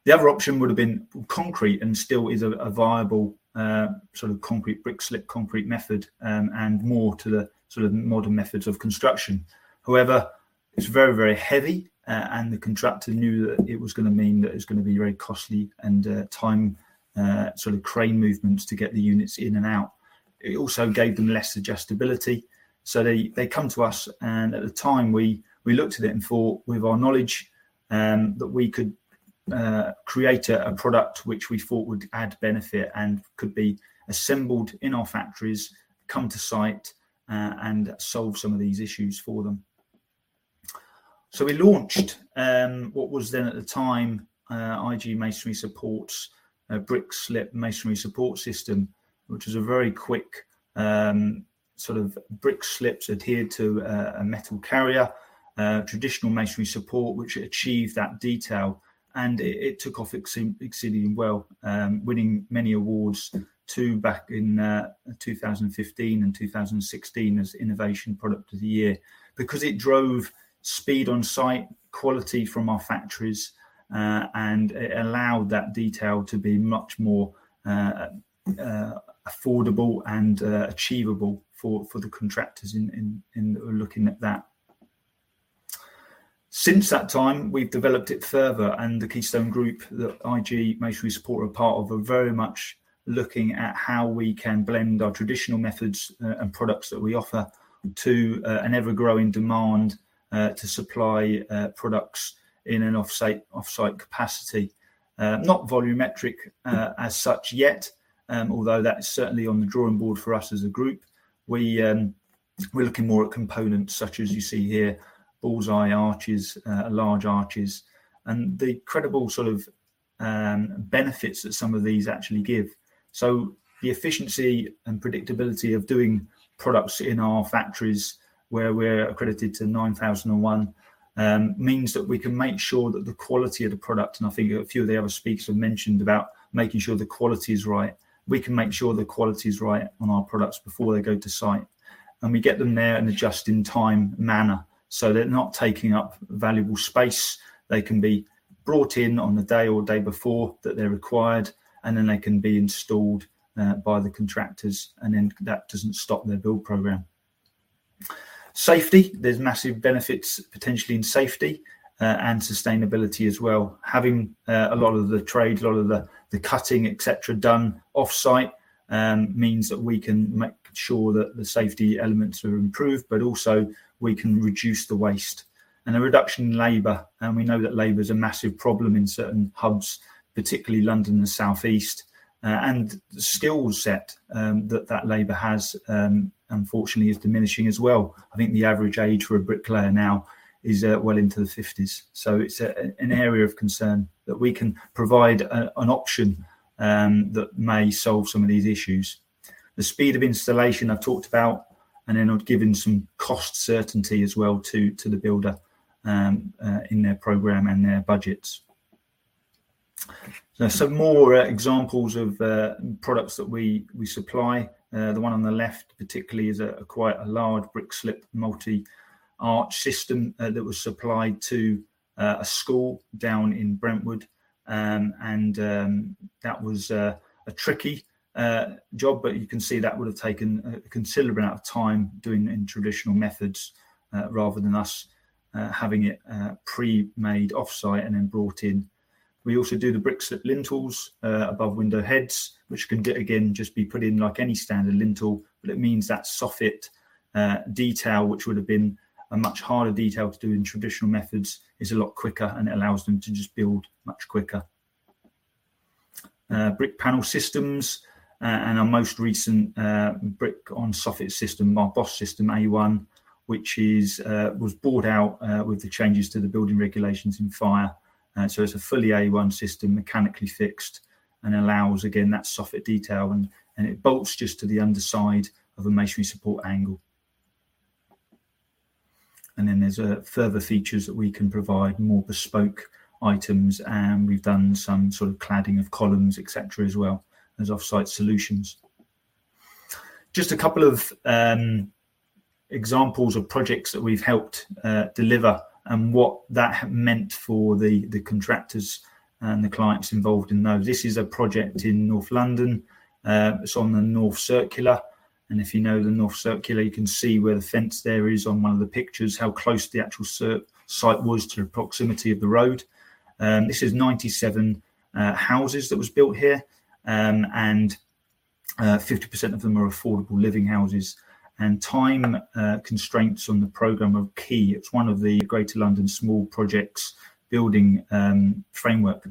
the other option would have been concrete, and still is a, a viable uh, sort of concrete brick slip concrete method, um, and more to the sort of modern methods of construction. However, it's very very heavy, uh, and the contractor knew that it was going to mean that it's going to be very costly and uh, time uh, sort of crane movements to get the units in and out. It also gave them less adjustability. So they, they come to us, and at the time we we looked at it and thought, with our knowledge, um, that we could uh, create a, a, product which we thought would add benefit and could be assembled in our factories, come to site, uh, and solve some of these issues for them. So we launched um, what was then at the time uh, IG Masonry Supports a brick slip masonry support system, which was a very quick um, sort of brick slips adhered to a, a metal carrier, uh, traditional masonry support, which achieved that detail. And it, it took off exceedingly well, um, winning many awards, two back in uh, 2015 and 2016 as Innovation Product of the Year, because it drove speed on site, quality from our factories, uh, and it allowed that detail to be much more uh, uh, affordable and uh, achievable for, for the contractors in, in, in looking at that. Since that time, we've developed it further, and the Keystone Group the IG Masonry Support are part of are very much looking at how we can blend our traditional methods uh, and products that we offer to uh, an ever growing demand uh, to supply uh, products in an offsite offsite capacity. Uh, not volumetric uh, as such yet, um, although that's certainly on the drawing board for us as a group. We um, we're looking more at components such as you see here, bullseye arches, uh, large arches, and the credible sort of um, benefits that some of these actually give. So the efficiency and predictability of doing products in our factories where we're accredited to 9001 um, means that we can make sure that the quality of the product, and I think a few of the other speakers have mentioned about making sure the quality is right. We can make sure the quality is right on our products before they go to site, and we get them there in a just-in-time manner, so they're not taking up valuable space. They can be brought in on the day or day before that they're required, and then they can be installed uh, by the contractors, and then that doesn't stop their build program. Safety, there's massive benefits potentially in safety uh, and sustainability as well. Having uh, a lot of the trade, a lot of the, the cutting, etc., done off site um, means that we can make sure that the safety elements are improved, but also we can reduce the waste and a reduction in labour. And we know that labour is a massive problem in certain hubs, particularly London and South East. Uh, and the skill set um, that that labour has um, unfortunately is diminishing as well. I think the average age for a bricklayer now is uh, well into the 50s. So it's a, an area of concern that we can provide a, an option um, that may solve some of these issues. The speed of installation I've talked about, and then I've given some cost certainty as well to, to the builder um, uh, in their program and their budgets. So some more uh, examples of uh, products that we, we supply. Uh, the one on the left, particularly, is a, a quite a large brick slip multi arch system uh, that was supplied to uh, a school down in Brentwood, um, and um, that was uh, a tricky uh, job, but you can see that would have taken a considerable amount of time doing in traditional methods rather than us having it pre-made off-site and then brought in. We also do the brick slip lintels uh, above window heads, which can again just be put in like any standard lintel, but it means that soffit uh, detail, which would have been a much harder detail to do in traditional methods, is a lot quicker and it allows them to just build much quicker. Uh, brick panel systems uh, and our most recent uh, brick on soffit system, our Boss system A1, which is uh, was brought out with the changes to the building regulations in fire uh, so it's a fully A1 system, mechanically fixed, and allows again that soffit detail, and, and it bolts just to the underside of a masonry support angle. And then there's uh, further features that we can provide more bespoke items and we've done some sort of cladding of columns etc as well as off-site solutions just a couple of um, examples of projects that we've helped uh, deliver and what that meant for the the contractors and the clients involved in those. This is a project in North London. Uh, it's on the North Circular, and if you know the North Circular, you can see where the fence there is on one of the pictures, how close the actual site was to the proximity of the road. Um, this is 97 uh, houses that was built here, um, and uh, 50% of them are affordable living houses and time uh, constraints on the program are key. It's one of the Greater London Small Projects building um, framework,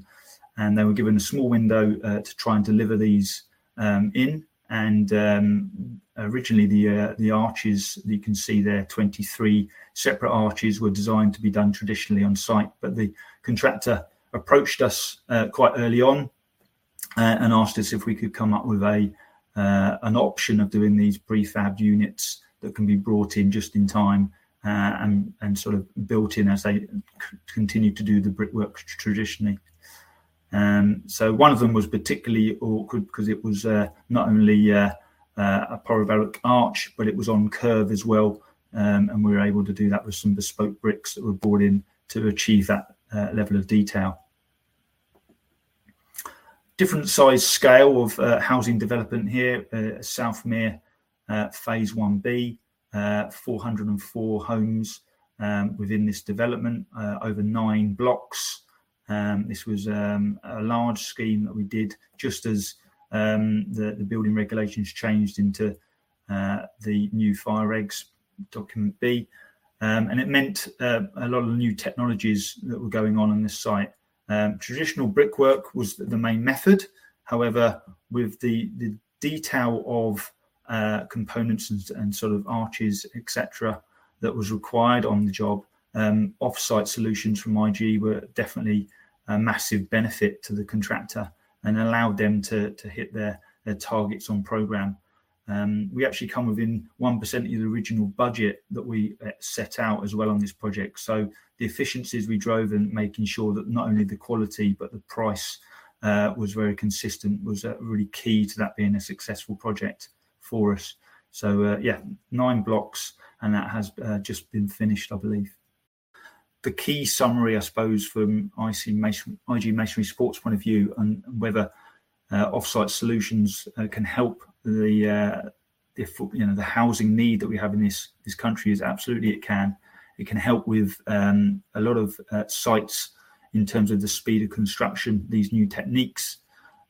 and they were given a small window uh, to try and deliver these um, in. And um, originally, the uh, the arches that you can see there, 23 separate arches, were designed to be done traditionally on site, but the contractor approached us uh, quite early on uh, and asked us if we could come up with a uh, an option of doing these prefab units that can be brought in just in time uh, and and sort of built in as they c- continue to do the brickwork traditionally. Um, so one of them was particularly awkward because it was uh, not only uh, uh, a parabolic arch, but it was on curve as well, um, and we were able to do that with some bespoke bricks that were brought in to achieve that uh, level of detail different size scale of uh, housing development here. Uh, Southmere Phase 1B, uh, 404 homes um, within this development, over nine blocks. Um, this was um, a large scheme that we did just as um, the, the, building regulations changed into uh, the new fire regs document B. Um, and it meant a lot of new technologies that were going on on this site. Um, traditional brickwork was the main method. However, with the, the detail of uh, components and, and, sort of arches, etc., that was required on the job, um, off-site solutions from IG were definitely a massive benefit to the contractor and allowed them to, to hit their, their targets on program. Um, we actually come within 1% of the original budget that we uh, set out as well on this project. So the efficiencies we drove and making sure that not only the quality but the price uh, was very consistent was uh, really key to that being a successful project for us. So uh, yeah, nine blocks, and that has uh, just been finished, I believe. The key summary, I suppose, from IC Mason, IG Masonry Support's point of view, and whether uh, offsite solutions can help the uh, the you know the housing need that we have in this this country is absolutely it can. It can help with um, a lot of uh, sites in terms of the speed of construction. These new techniques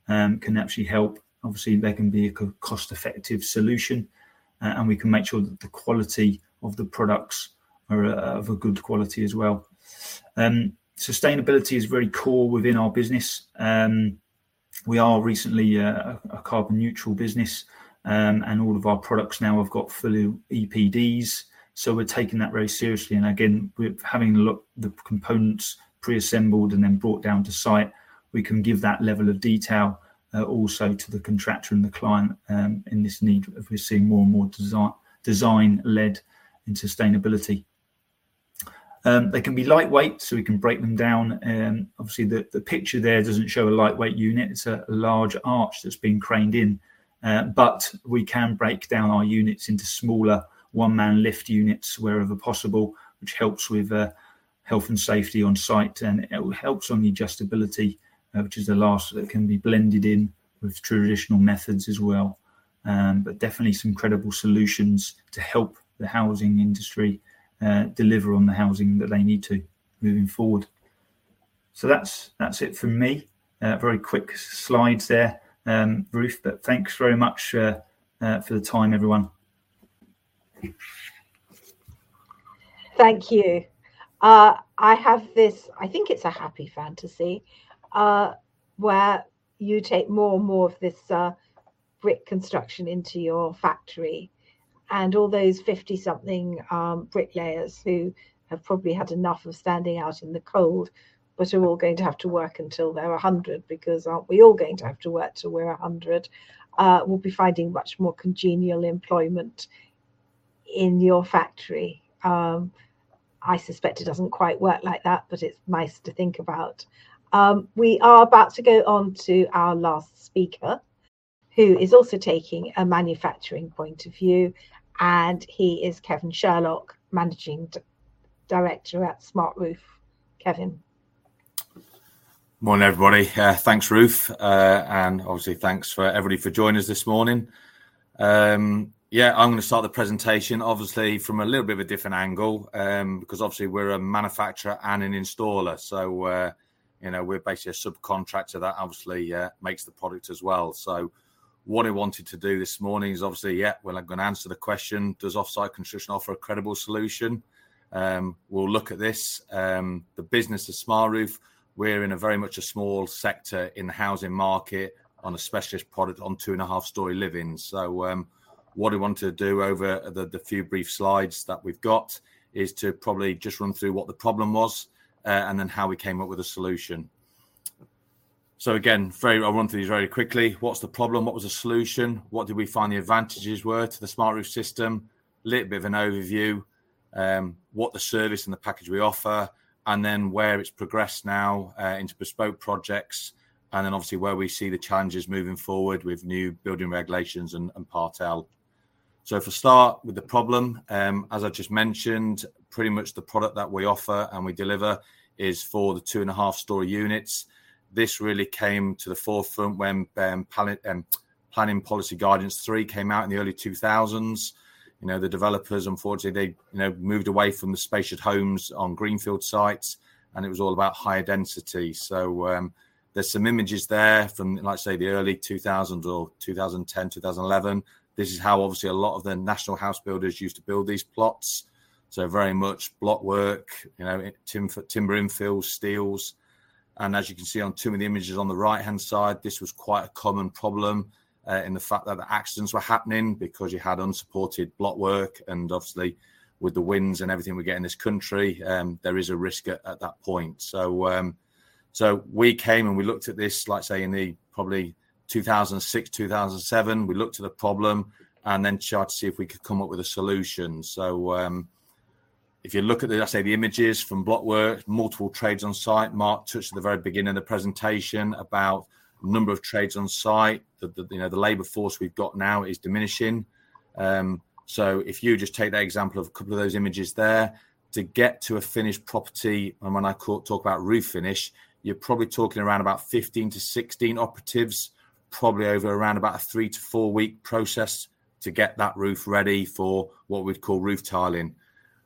um, can actually help. Obviously they can be a cost effective solution uh, and we can make sure that the quality of the products are uh, of a good quality as well um, sustainability is very core within our business um, we are recently uh, a, a carbon neutral business, um, and all of our products now have got fully EPDs. So we're taking that very seriously. And again, we're having look the components pre-assembled and then brought down to site. We can give that level of detail uh, also to the contractor and the client um, in this need. If we're seeing more and more design design led in sustainability. Um, they can be lightweight, so we can break them down. Um, obviously, the, the picture there doesn't show a lightweight unit. It's a, large arch that's been craned in. Uh, but we can break down our units into smaller one-man lift units wherever possible, which helps with uh, health and safety on site, and it helps on the adjustability, uh, which is the last that can be blended in with traditional methods as well. Um, but definitely some credible solutions to help the housing industry uh, deliver on the housing that they need to moving forward. So that's that's it from me. Uh, very quick slides there, um, Ruth. But thanks very much uh, uh for the time, everyone.
Thank you. Uh, I have this. I think it's a happy fantasy where you take more and more of this brick construction into your factory and all those 50 something um, bricklayers who have probably had enough of standing out in the cold but are all going to have to work until they're 100 because aren't we all going to have to work till we're 100 uh, will be finding much more congenial employment in your factory um, I suspect it doesn't quite work like that, but it's nice to think about. Um, we are about to go on to our last speaker, who is also taking a manufacturing point of view, and he is Kevin Sherlock, Managing D- Director at Smartroof. Kevin.
Morning, everybody. Uh, thanks, Ruth, uh, and obviously thanks for everybody for joining us this morning. Um, yeah, I'm going to start the presentation, obviously from a little bit of a different angle, um, because obviously we're a manufacturer and an installer. So, uh, you know, we're basically a subcontractor that obviously uh, makes the product as well. So, what I wanted to do this morning is obviously, yeah, well, I'm going to answer the question: Does offsite construction offer a credible solution? Um, we'll look at this. Um, the business of Smartroof, we're in a very much a small sector in the housing market on a specialist product on two and a half story living. So, um, what I want to do over the, the, few brief slides that we've got is to probably just run through what the problem was uh, and then how we came up with a solution. So again, very I'll run through these very quickly. What's the problem? What was the solution? What did we find the advantages were to the Smartroof system? A little bit of an overview, um, what the service and the package we offer, and then where it's progressed now uh, into bespoke projects, and then obviously where we see the challenges moving forward with new building regulations and, and Part L. So for start with the problem, um, as I just mentioned, pretty much the product that we offer and we deliver is for the two and a half story units this really came to the forefront when um, planning, um, planning policy guidance three came out in the early 2000s. You know, the developers, unfortunately, they you know moved away from the spacious homes on greenfield sites, and it was all about higher density. So um, there's some images there from, like say, the early 2000s or 2010, 2011. This is how obviously a lot of the national house builders used to build these plots. So very much block work, you know, timber infills, steels, and as you can see on two of the images on the right hand side, this was quite a common problem uh, in the fact that the accidents were happening because you had unsupported block work. And obviously, with the winds and everything we get in this country, um, there is a risk at, at that point. So, um, so we came and we looked at this, like say in the probably 2006, 2007. We looked at the problem and then tried to see if we could come up with a solution. So, um, if you look at the, I say the images from Blockwork, multiple trades on site. Mark touched at the very beginning of the presentation about number of trades on site. The, the you know the labour force we've got now is diminishing. Um, so if you just take that example of a couple of those images there, to get to a finished property, and when I talk about roof finish, you're probably talking around about 15 to 16 operatives, probably over around about a three to four week process to get that roof ready for what we'd call roof tiling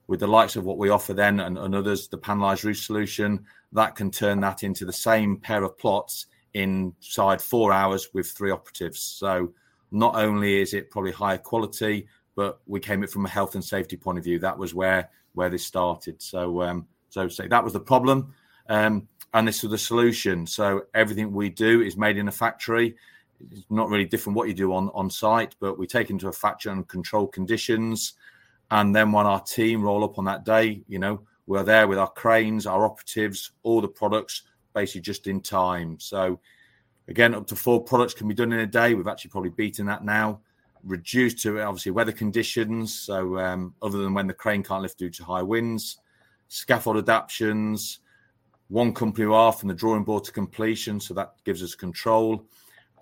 with the likes of what we offer then and, and others, the panelized roof solution, that can turn that into the same pair of plots inside four hours with three operatives. So not only is it probably higher quality, but we came it from a health and safety point of view. That was where where this started. So um, so say that was the problem, um, and this was the solution. So everything we do is made in a factory. It's not really different what you do on on site, but we take into a factory and control conditions. And then when our team roll up on that day, you know, we're there with our cranes, our operatives, all the products basically just in time. So again, up to four products can be done in a day. We've actually probably beaten that now. Reduced to obviously weather conditions. So um, other than when the crane can't lift due to high winds, scaffold adaptations, one company are from the drawing board to completion. So that gives us control.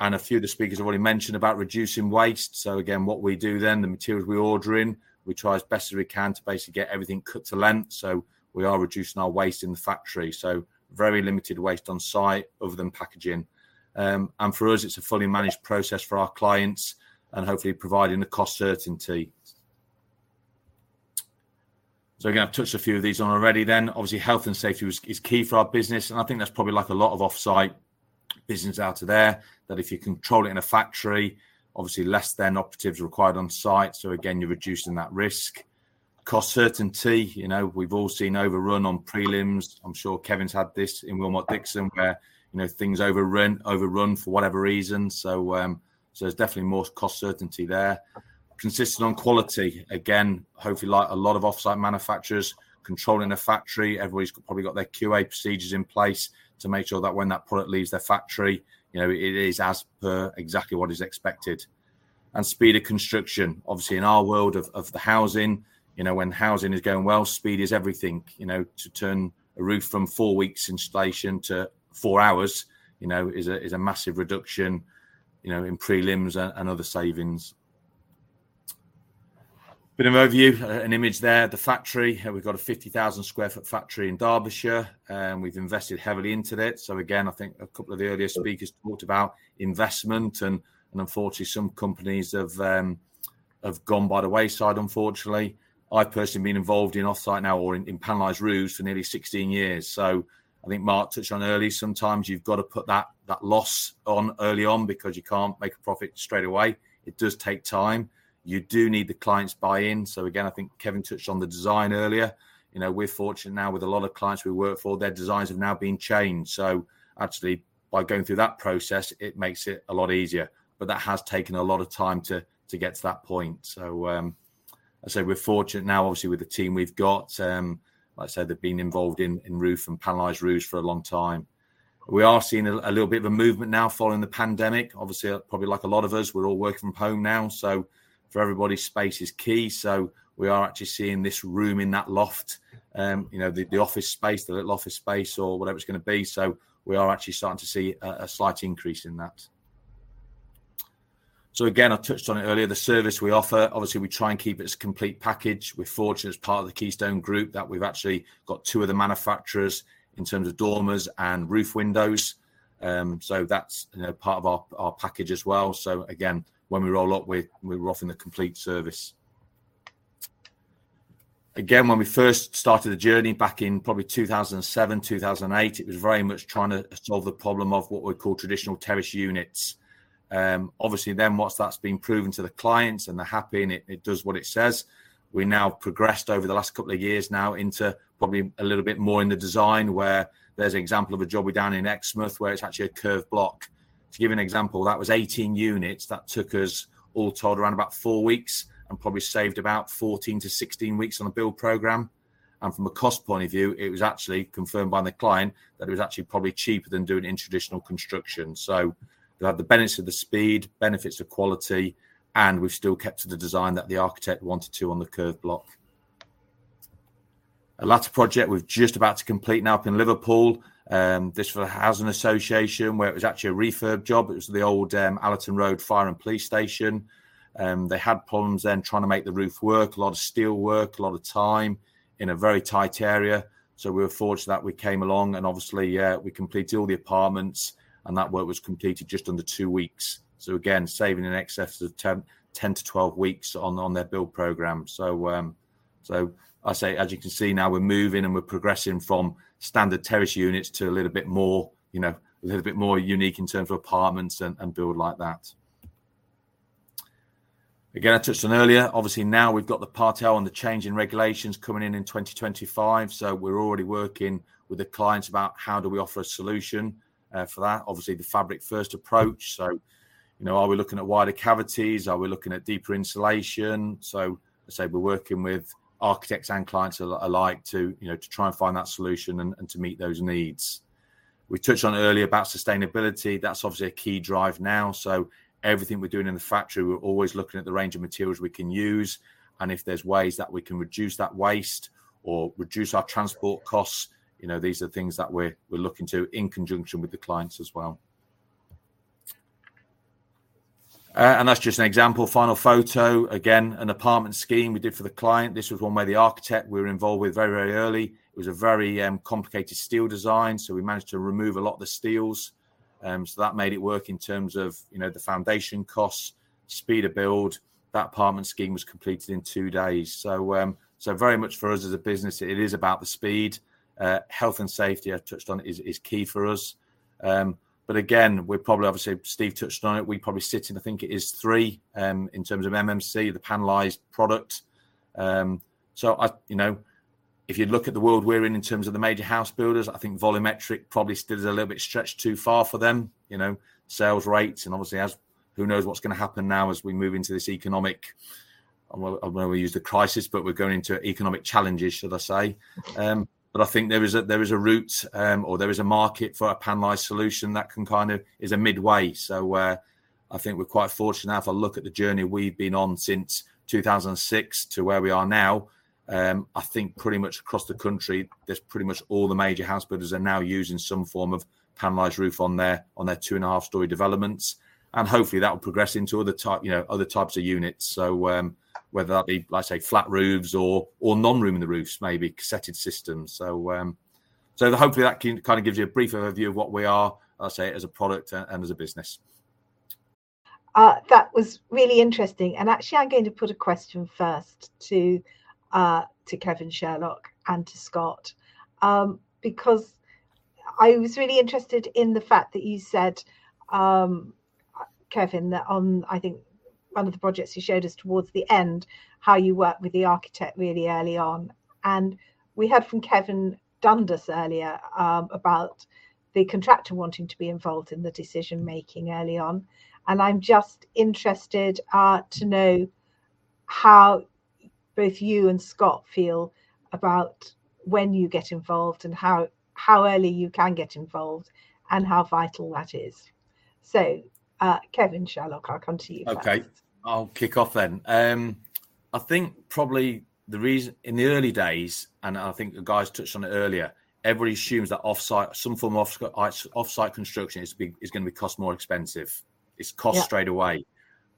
And a few of the speakers have already mentioned about reducing waste. So again, what we do then, the materials we order in, we try as best as we can to basically get everything cut to length. So we are reducing our waste in the factory. So very limited waste on site other than packaging. Um, and for us, it's a fully managed process for our clients and hopefully providing the cost certainty. So again, I've touched a few of these on already. Then obviously, health and safety is, is key for our business, and I think that's probably like a lot of off-site business out of there. That if you control it in a factory, obviously less than operatives required on site. So again, you're reducing that risk. Cost certainty, you know, we've all seen overrun on prelims. I'm sure Kevin's had this in Willmott Dixon where, you know, things overrun, overrun for whatever reason. So, um, so there's definitely more cost certainty there. Consistent on quality, again, hopefully like a lot of offsite manufacturers, controlling a factory, everybody's probably got their QA procedures in place to make sure that when that product leaves their factory, you know, it is as per exactly what is expected. And speed of construction, obviously, in our world of, of the housing, you know, when housing is going well, speed is everything. You know, to turn a roof from four weeks installation to four hours, you know, is a is a massive reduction, you know, in prelims and, and other savings. Bit of overview, uh, an image there. The factory, uh, we've got a 50,000 square foot factory in Derbyshire, and we've invested heavily into it. So again, I think a couple of the earlier speakers talked about investment, and and unfortunately, some companies have um, have gone by the wayside. Unfortunately, I've personally been involved in offsite now or in, in panelised roofs for nearly 16 years. So I think Mark touched on early. Sometimes you've got to put that that loss on early on because you can't make a profit straight away. It does take time you do need the clients buy-in. So again, I think Kevin touched on the design earlier. You know, we're fortunate now with a lot of clients we work for, their designs have now been changed. So actually, by going through that process, it makes it a lot easier. But that has taken a lot of time to to get to that point. So um, I say we're fortunate now, obviously, with the team we've got. Um, like I said, they've been involved in in roof and panelised roofs for a long time. We are seeing a, a, little bit of a movement now following the pandemic. Obviously, probably like a lot of us, we're all working from home now. So for everybody, space is key. So we are actually seeing this room in that loft, um, you know, the, the office space, the little office space, or whatever it's going to be. So we are actually starting to see a, a slight increase in that. So again, I touched on it earlier. The service we offer, obviously, we try and keep it as a complete package. We're fortunate as part of the Keystone Group that we've actually got two of the manufacturers in terms of dormers and roof windows. Um, so that's you know part of our, our package as well. So again, when we roll up, we're, we're offering the complete service. Again, when we first started the journey back in probably 2007, 2008, it was very much trying to solve the problem of what we call traditional terrace units. Um, obviously, then once that's been proven to the clients and they're happy and it, it does what it says, we now progressed over the last couple of years now into probably a little bit more in the design where there's an example of a job we down in Exmouth where it's actually a curved block to give an example, that was 18 units. That took us all told around about four weeks and probably saved about 14 to 16 weeks on a build program. And from a cost point of view, it was actually confirmed by the client that it was actually probably cheaper than doing in traditional construction. So they had the benefits of the speed, benefits of quality, and we've still kept to the design that the architect wanted to on the curved block. A latter project we're just about to complete now up in Liverpool. Um, this for the Housing Association, where it was actually a refurb job. It was the old um, Allerton Road Fire and Police Station. Um, they had problems then trying to make the roof work, a lot of steel work, a lot of time in a very tight area. So we were fortunate that we came along and obviously uh, we completed all the apartments and that work was completed just under two weeks. So again, saving in excess of 10, 10 to 12 weeks on, on their build program. So, um, so I say, as you can see now, we're moving and we're progressing from standard terrace units to a little bit more, you know, a little bit more unique in terms of apartments and, and build like that. Again, I touched on earlier. Obviously, now we've got the Part L and the change in regulations coming in in 2025. So we're already working with the clients about how do we offer a solution uh, for that. Obviously, the fabric first approach. So, you know, are we looking at wider cavities? Are we looking at deeper insulation? So, I say we're working with architects and clients alike to you know to try and find that solution and, and to meet those needs. We touched on earlier about sustainability. That's obviously a key drive now. So everything we're doing in the factory, we're always looking at the range of materials we can use, and if there's ways that we can reduce that waste or reduce our transport costs, you know, these are things that we're we're looking to in conjunction with the clients as well. Uh, and that's just an example. Final photo again, an apartment scheme we did for the client. This was one where the architect we were involved with very, very early. It was a very um, complicated steel design, so we managed to remove a lot of the steels. Um, so that made it work in terms of you know the foundation costs, speed of build. That apartment scheme was completed in two days. So um, so very much for us as a business, it is about the speed. Uh, health and safety, I touched on, is is key for us. Um, but again, we're probably obviously Steve touched on it. We probably sit in, I think it is three um, in terms of MMC, the panelized product. Um, so I, you know, if you look at the world we're in in terms of the major house builders, I think volumetric probably still is a little bit stretched too far for them. You know, sales rates and obviously as who knows what's going to happen now as we move into this economic. I don't know we use the crisis, but we're going into economic challenges, should I say? Um, but I think there is a there is a route um, or there is a market for a panelized solution that can kind of is a midway. So uh, I think we're quite fortunate. Now. If I look at the journey we've been on since 2006 to where we are now, Um, I think pretty much across the country, there's pretty much all the major house builders are now using some form of panelised roof on their on their two and a half story developments, and hopefully that will progress into other type you know other types of units. So um, whether that be like say flat roofs or or non-room in the roofs, maybe cassetted systems. So um, so hopefully that can, kind of gives you a brief overview of what we are, I say, as a product and, and as a business.
Uh, that was really interesting. And actually, I'm going to put a question first to uh, to Kevin Sherlock and to Scott um, because I was really interested in the fact that you said, um, Kevin, that on I think one of the projects you showed us towards the end, how you worked with the architect really early on, and we heard from Kevin Dundas earlier um, about the contractor wanting to be involved in the decision making early on. And I'm just interested uh, to know how both you and Scott feel about when you get involved and how how early you can get involved and how vital that is. So, uh, Kevin Sherlock, I'll come to you.
Okay, i I'll kick off then. Um, I think probably the reason in the early days, and I think the guys touched on it earlier, everybody assumes that offsite, some form of offsite construction is, be, is going to be cost more expensive. It's cost yeah. straight away.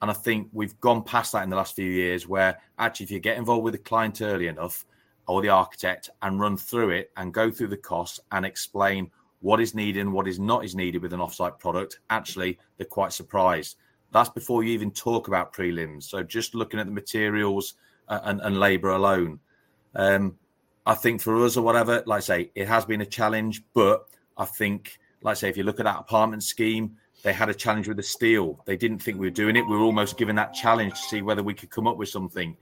And I think we've gone past that in the last few years where actually, if you get involved with the client early enough or the architect and run through it and go through the costs and explain what is needed and what is not is needed with an offsite product, actually, they're quite surprised. That's before you even talk about prelims. So just looking at the materials uh, and, and labor alone. Um, I think for us or whatever, like I say, it has been a challenge, but I think, like I say, if you look at that apartment scheme, they had a challenge with the steel. They didn't think we were doing it. We were almost given that challenge to see whether we could come up with something.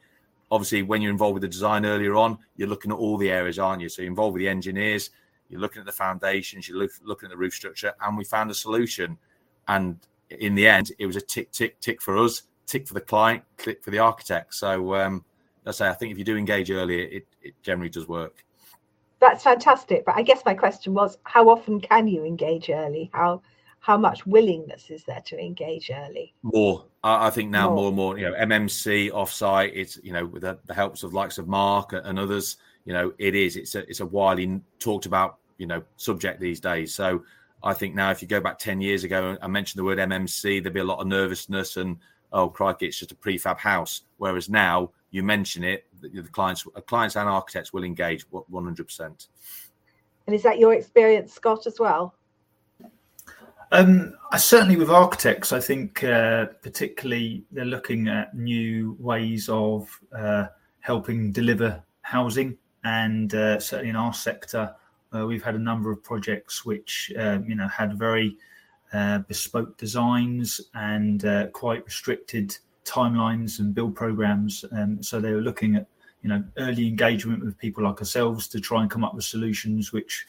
Obviously, when you're involved with the design earlier on, you're looking at all the areas, aren't you? So you're involved with the engineers, you're looking at the foundations, you're look, looking at the roof structure, and we found a solution. And in the end, it was a tick, tick, tick for us, tick for the client, click for the architect. So, um, let's say, I think if you do engage earlier, it, it generally does work.
That's fantastic. But I guess my question was, how often can you engage early? How how much willingness is there to engage early?
More. I, I think now more. more. and more, you know, MMC offsite, it's, you know, with the, the helps of likes of Mark and others, you know, it is, it's a, it's a widely talked about, you know, subject these days. So I think now if you go back 10 years ago I mentioned the word MMC, there'd be a lot of nervousness and, oh, crikey, it's just a prefab house. Whereas now you mention it, the, the clients, clients and architects will engage 100%.
And is that your experience, Scott, as well?
Um, certainly with architects, I think uh, particularly they're looking at new ways of uh, helping deliver housing, and uh, certainly in our sector, uh, we've had a number of projects which um, you know had very uh, bespoke designs and uh, quite restricted timelines and build programs. Um, so they were looking at you know early engagement with people like ourselves to try and come up with solutions which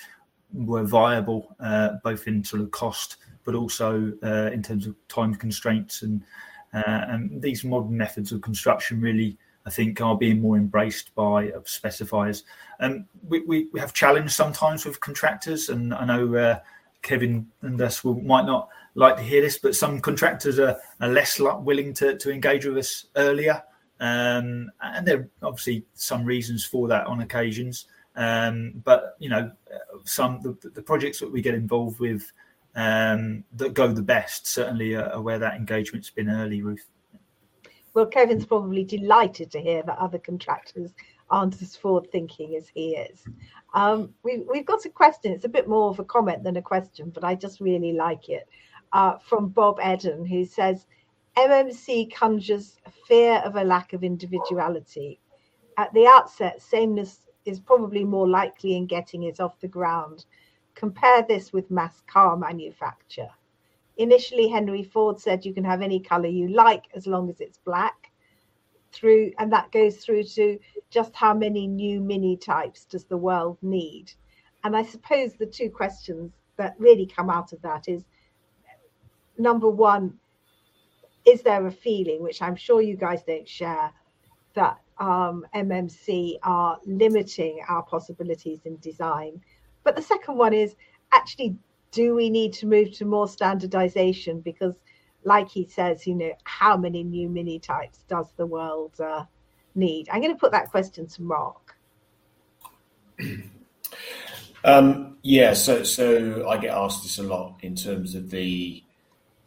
were viable both in sort of cost but also uh, in terms of time constraints and uh, and these modern methods of construction really I think are being more embraced by specifiers. Um, we, we, we have challenged sometimes with contractors, and I know uh, Kevin and us will, might not like to hear this, but some contractors are, are less willing to, to engage with us earlier. Um, and there are obviously some reasons for that on occasions. Um, but you know, some the, the projects that we get involved with um, that go the best certainly are, where that engagement's been early, Ruth.
Well, Kevin's probably delighted to hear that other contractors aren't as forward thinking as he is. Um, we, we've got a question. It's a bit more of a comment than a question, but I just really like it. Uh, from Bob Eden, who says, MMC conjures fear of a lack of individuality. At the outset, sameness is probably more likely in getting it off the ground Compare this with mass car manufacture. Initially, Henry Ford said you can have any color you like as long as it's black. Through and that goes through to just how many new mini types does the world need? And I suppose the two questions that really come out of that is number one, is there a feeling, which I'm sure you guys don't share, that um, MMC are limiting our possibilities in design? But the second one is actually, do we need to move to more standardization? Because, like he says, you know, how many new mini types does the world uh, need? I'm going to put that question to Mark.
Um, yeah, so so I get asked this a lot in terms of the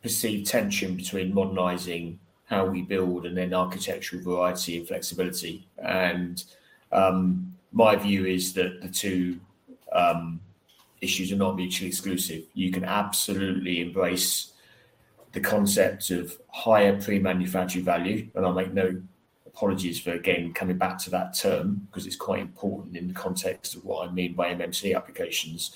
perceived tension between modernising how we build and then architectural variety and flexibility. And um, my view is that the two um, issues are not mutually exclusive. You can absolutely embrace the concept of higher pre-manufactured value, and I'll make no apologies for again coming back to that term because it's quite important in the context of what I mean by MMC applications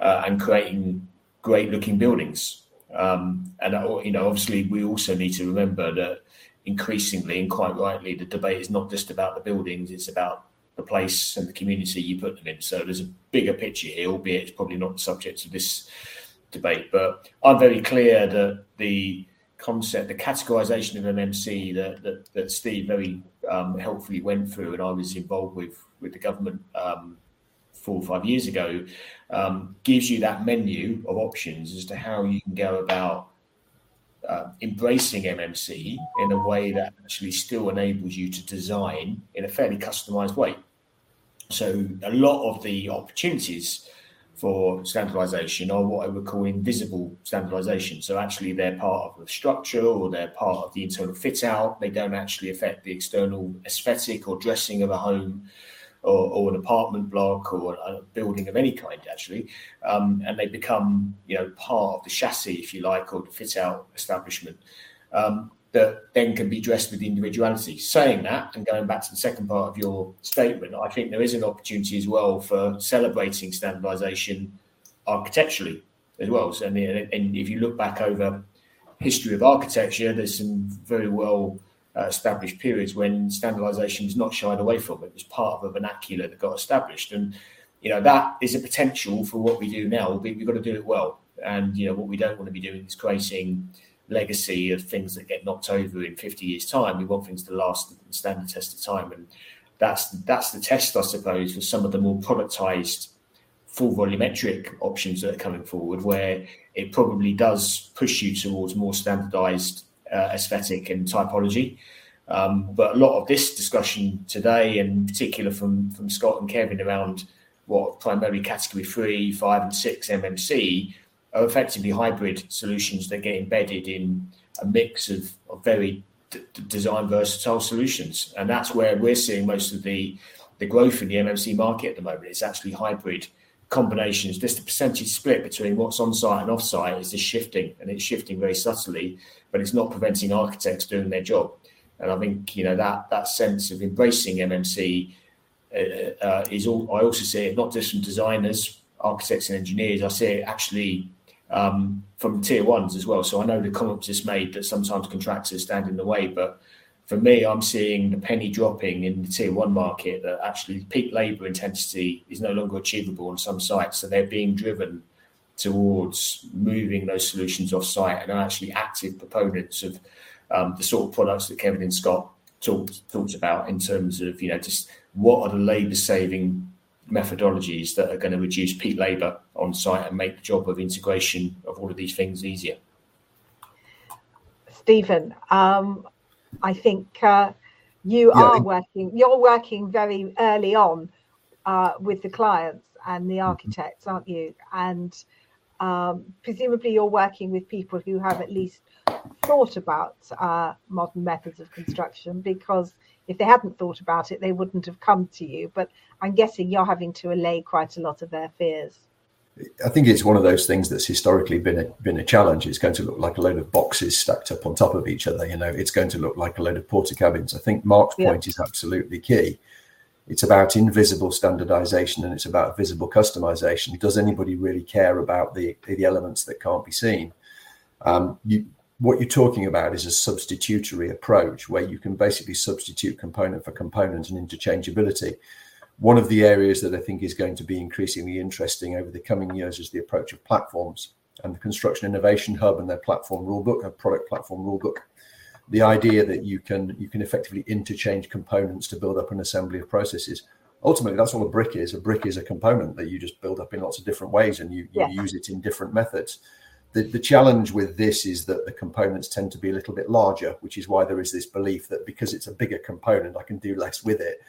uh, and creating great looking buildings. Um, and you know, obviously, we also need to remember that increasingly and quite rightly, the debate is not just about the buildings; it's about the place and the community you put them in. So there's a bigger picture here, albeit it's probably not the subject of this debate. But I'm very clear that the concept, the categorization of MMC that, that, that Steve very um, helpfully went through and I was involved with with the government um, four or five years ago, um, gives you that menu of options as to how you can go about uh, embracing MMC in a way that actually still enables you to design in a fairly customized way. So a lot of the opportunities for standardization are what I would call invisible standardization. So actually they're part of the structure or they're part of the internal fit out. They don't actually affect the external aesthetic or dressing of a home or, or an apartment block or a building of any kind actually. Um, and they become, you know, part of the chassis, if you like, or the fit out establishment. Um, that then can be dressed with individuality. Saying that, and going back to the second part of your statement, I think there is an opportunity as well for celebrating standardization architecturally as well. So, and, and if you look back over history of architecture, there's some very well uh, established periods when standardization is not shied away from. It was part of a vernacular that got established, and you know that is a potential for what we do now. We've got to do it well, and you know what we don't want to be doing is creating legacy of things that get knocked over in 50 years' time. We want things to last and stand the test of time. And that's that's the test, I suppose, for some of the more productized full volumetric options that are coming forward, where it probably does push you towards more standardized uh, aesthetic and typology. Um, but a lot of this discussion today, and in particular from, from Scott and Kevin around what primarily category three, five, and six MMC, are effectively hybrid solutions that get embedded in a mix of, of very d- design versatile solutions. And that's where we're seeing most of the, the growth in the MMC market at the moment. It's actually hybrid combinations. Just the percentage split between what's on site and off site is just shifting, and it's shifting very subtly, but it's not preventing architects doing their job. And I think you know that that sense of embracing MMC uh, uh, is all. I also see it not just from designers, architects, and engineers. I see it actually um, from tier ones as well. So I know the comments is made that sometimes contractors stand in the way, but for me, I'm seeing the penny dropping in the tier one market that actually peak labour intensity is no longer achievable on some sites. So they're being driven towards moving those solutions off site and are actually active proponents of um, the sort of products that Kevin and Scott talked talked about in terms of you know just what are the labour saving methodologies that are going to reduce peak labour on site and make the job of integration of all of these things easier.
Stephen, um, I think uh, you yeah, are working. You're working very early on uh, with the clients and the mm-hmm. architects, aren't you? And um, presumably, you're working with people who have at least thought about uh, modern methods of construction because if they hadn't thought about it, they wouldn't have come to you. But I'm guessing you're having to allay quite a lot of their fears.
I think it's one of those things that's historically been a, been a challenge. It's going to look like a load of boxes stacked up on top of each other. You know, it's going to look like a load of porter Portakabins. I think Mark's yeah. point is absolutely key. It's about invisible standardization and it's about visible customization. Does anybody really care about the the elements that can't be seen? Um, you, what you're talking about is a substitutory approach where you can basically substitute component for component and interchangeability. One of the areas that I think is going to be increasingly interesting over the coming years is the approach of platforms and the Construction Innovation Hub and their platform rulebook, a product platform rulebook. The idea that you can you can effectively interchange components to build up an assembly of processes. Ultimately, that's all a brick is. A brick is a component that you just build up in lots of different ways and you, you use it in different methods The, the challenge with this is that the components tend to be a little bit larger, which is why there is this belief that because it's a bigger component, I can do less with it.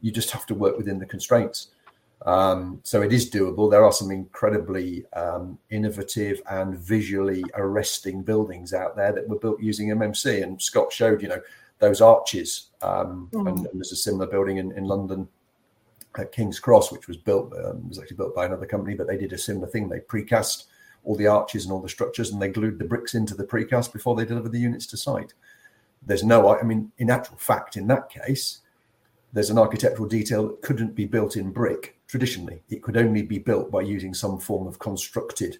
You just have to work within the constraints. Um, so it is doable. There are some incredibly um, innovative and visually arresting buildings out there that were built using MMC. And Scott showed, you know, those arches. Um, mm. and, and, there's a similar building in, in London at King's Cross, which was built um, was actually built by another company, but they did a similar thing. They precast all the arches and all the structures, and they glued the bricks into the precast before they delivered the units to site. There's no, I mean, in actual fact, in that case, there's an architectural detail that couldn't be built in brick traditionally. It could only be built by using some form of constructed,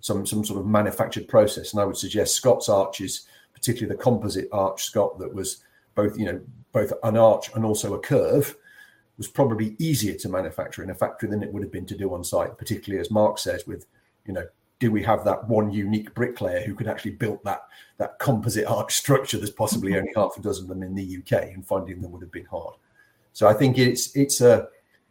some some sort of manufactured process. And I would suggest Scott's arches, particularly the composite arch Scott, that was both you know both an arch and also a curve, was probably easier to manufacture in a factory than it would have been to do on site. Particularly as Mark says, with you know do we have that one unique bricklayer who could actually build that that composite arch structure? There's possibly only half a dozen of them in the UK, and finding them would have been hard. So I think it's it's a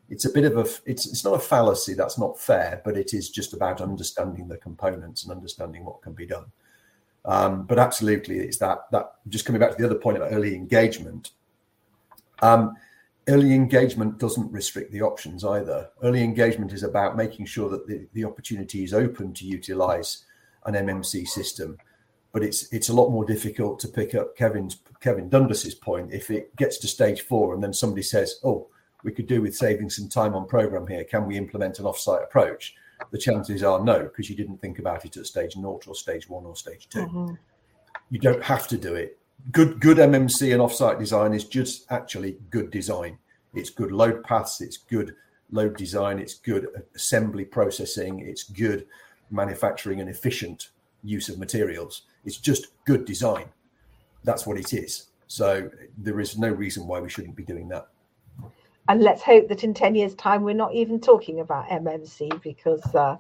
it's a bit of a it's it's not a fallacy that's not fair but it is just about understanding the components and understanding what can be done. Um, but absolutely it's that that just coming back to the other point about early engagement. Um, early engagement doesn't restrict the options either. Early engagement is about making sure that the, the opportunity is open to utilize an mmc system but it's it's a lot more difficult to pick up kevin's kevin dundas's point if it gets to stage four and then somebody says oh we could do with saving some time on program here. Can we implement an offsite approach? The chances are no, because you didn't think about it at stage naught or stage one or stage 2 mm-hmm. You don't have to do it. Good, good MMC and offsite design is just actually good design. It's good load paths. It's good load design. It's good assembly processing. It's good manufacturing and efficient use of materials. It's just good design. That's what it is. So there is no reason why we shouldn't be doing that
and let's hope that in 10 years time we're not even talking about mmc because uh,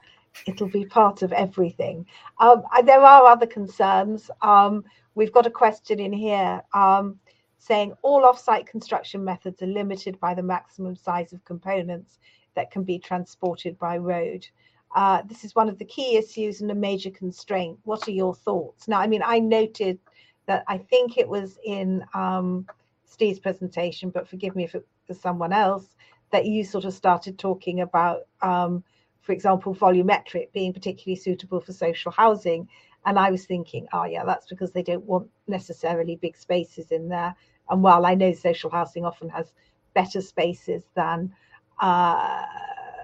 it'll be part of everything um, there are other concerns um, we've got a question in here um, saying all off-site construction methods are limited by the maximum size of components that can be transported by road uh, this is one of the key issues and a major constraint what are your thoughts now i mean i noted that i think it was in um, steve's presentation but forgive me if it for someone else that you sort of started talking about, um, for example, volumetric being particularly suitable for social housing. And I was thinking, oh, yeah, that's because they don't want necessarily big spaces in there. And while I know social housing often has better spaces than uh,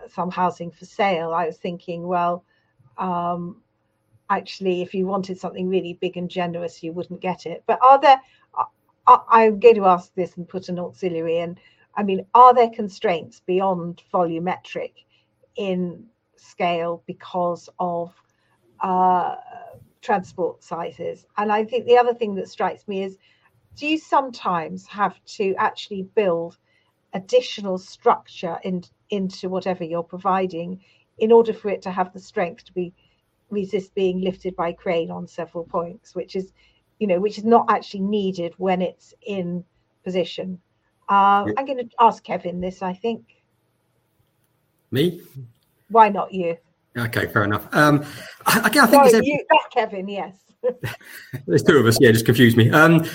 some housing for sale, I was thinking, well, um, actually, if you wanted something really big and generous, you wouldn't get it. But are there, I, I'm going to ask this and put an auxiliary in. I mean, are there constraints beyond volumetric in scale because of uh, transport sizes? And I think the other thing that strikes me is do you sometimes have to actually build additional structure in, into whatever you're providing in order for it to have the strength to be resist being lifted by crane on several points, which is, you know, which is not actually needed when it's in position. Uh, I'm going to ask Kevin this, I think.
Me?
Why not you?
Okay, fair enough. Um, I, I think
Sorry, you, Kevin, yes.
There's two of us. Yeah, just confused me. Um,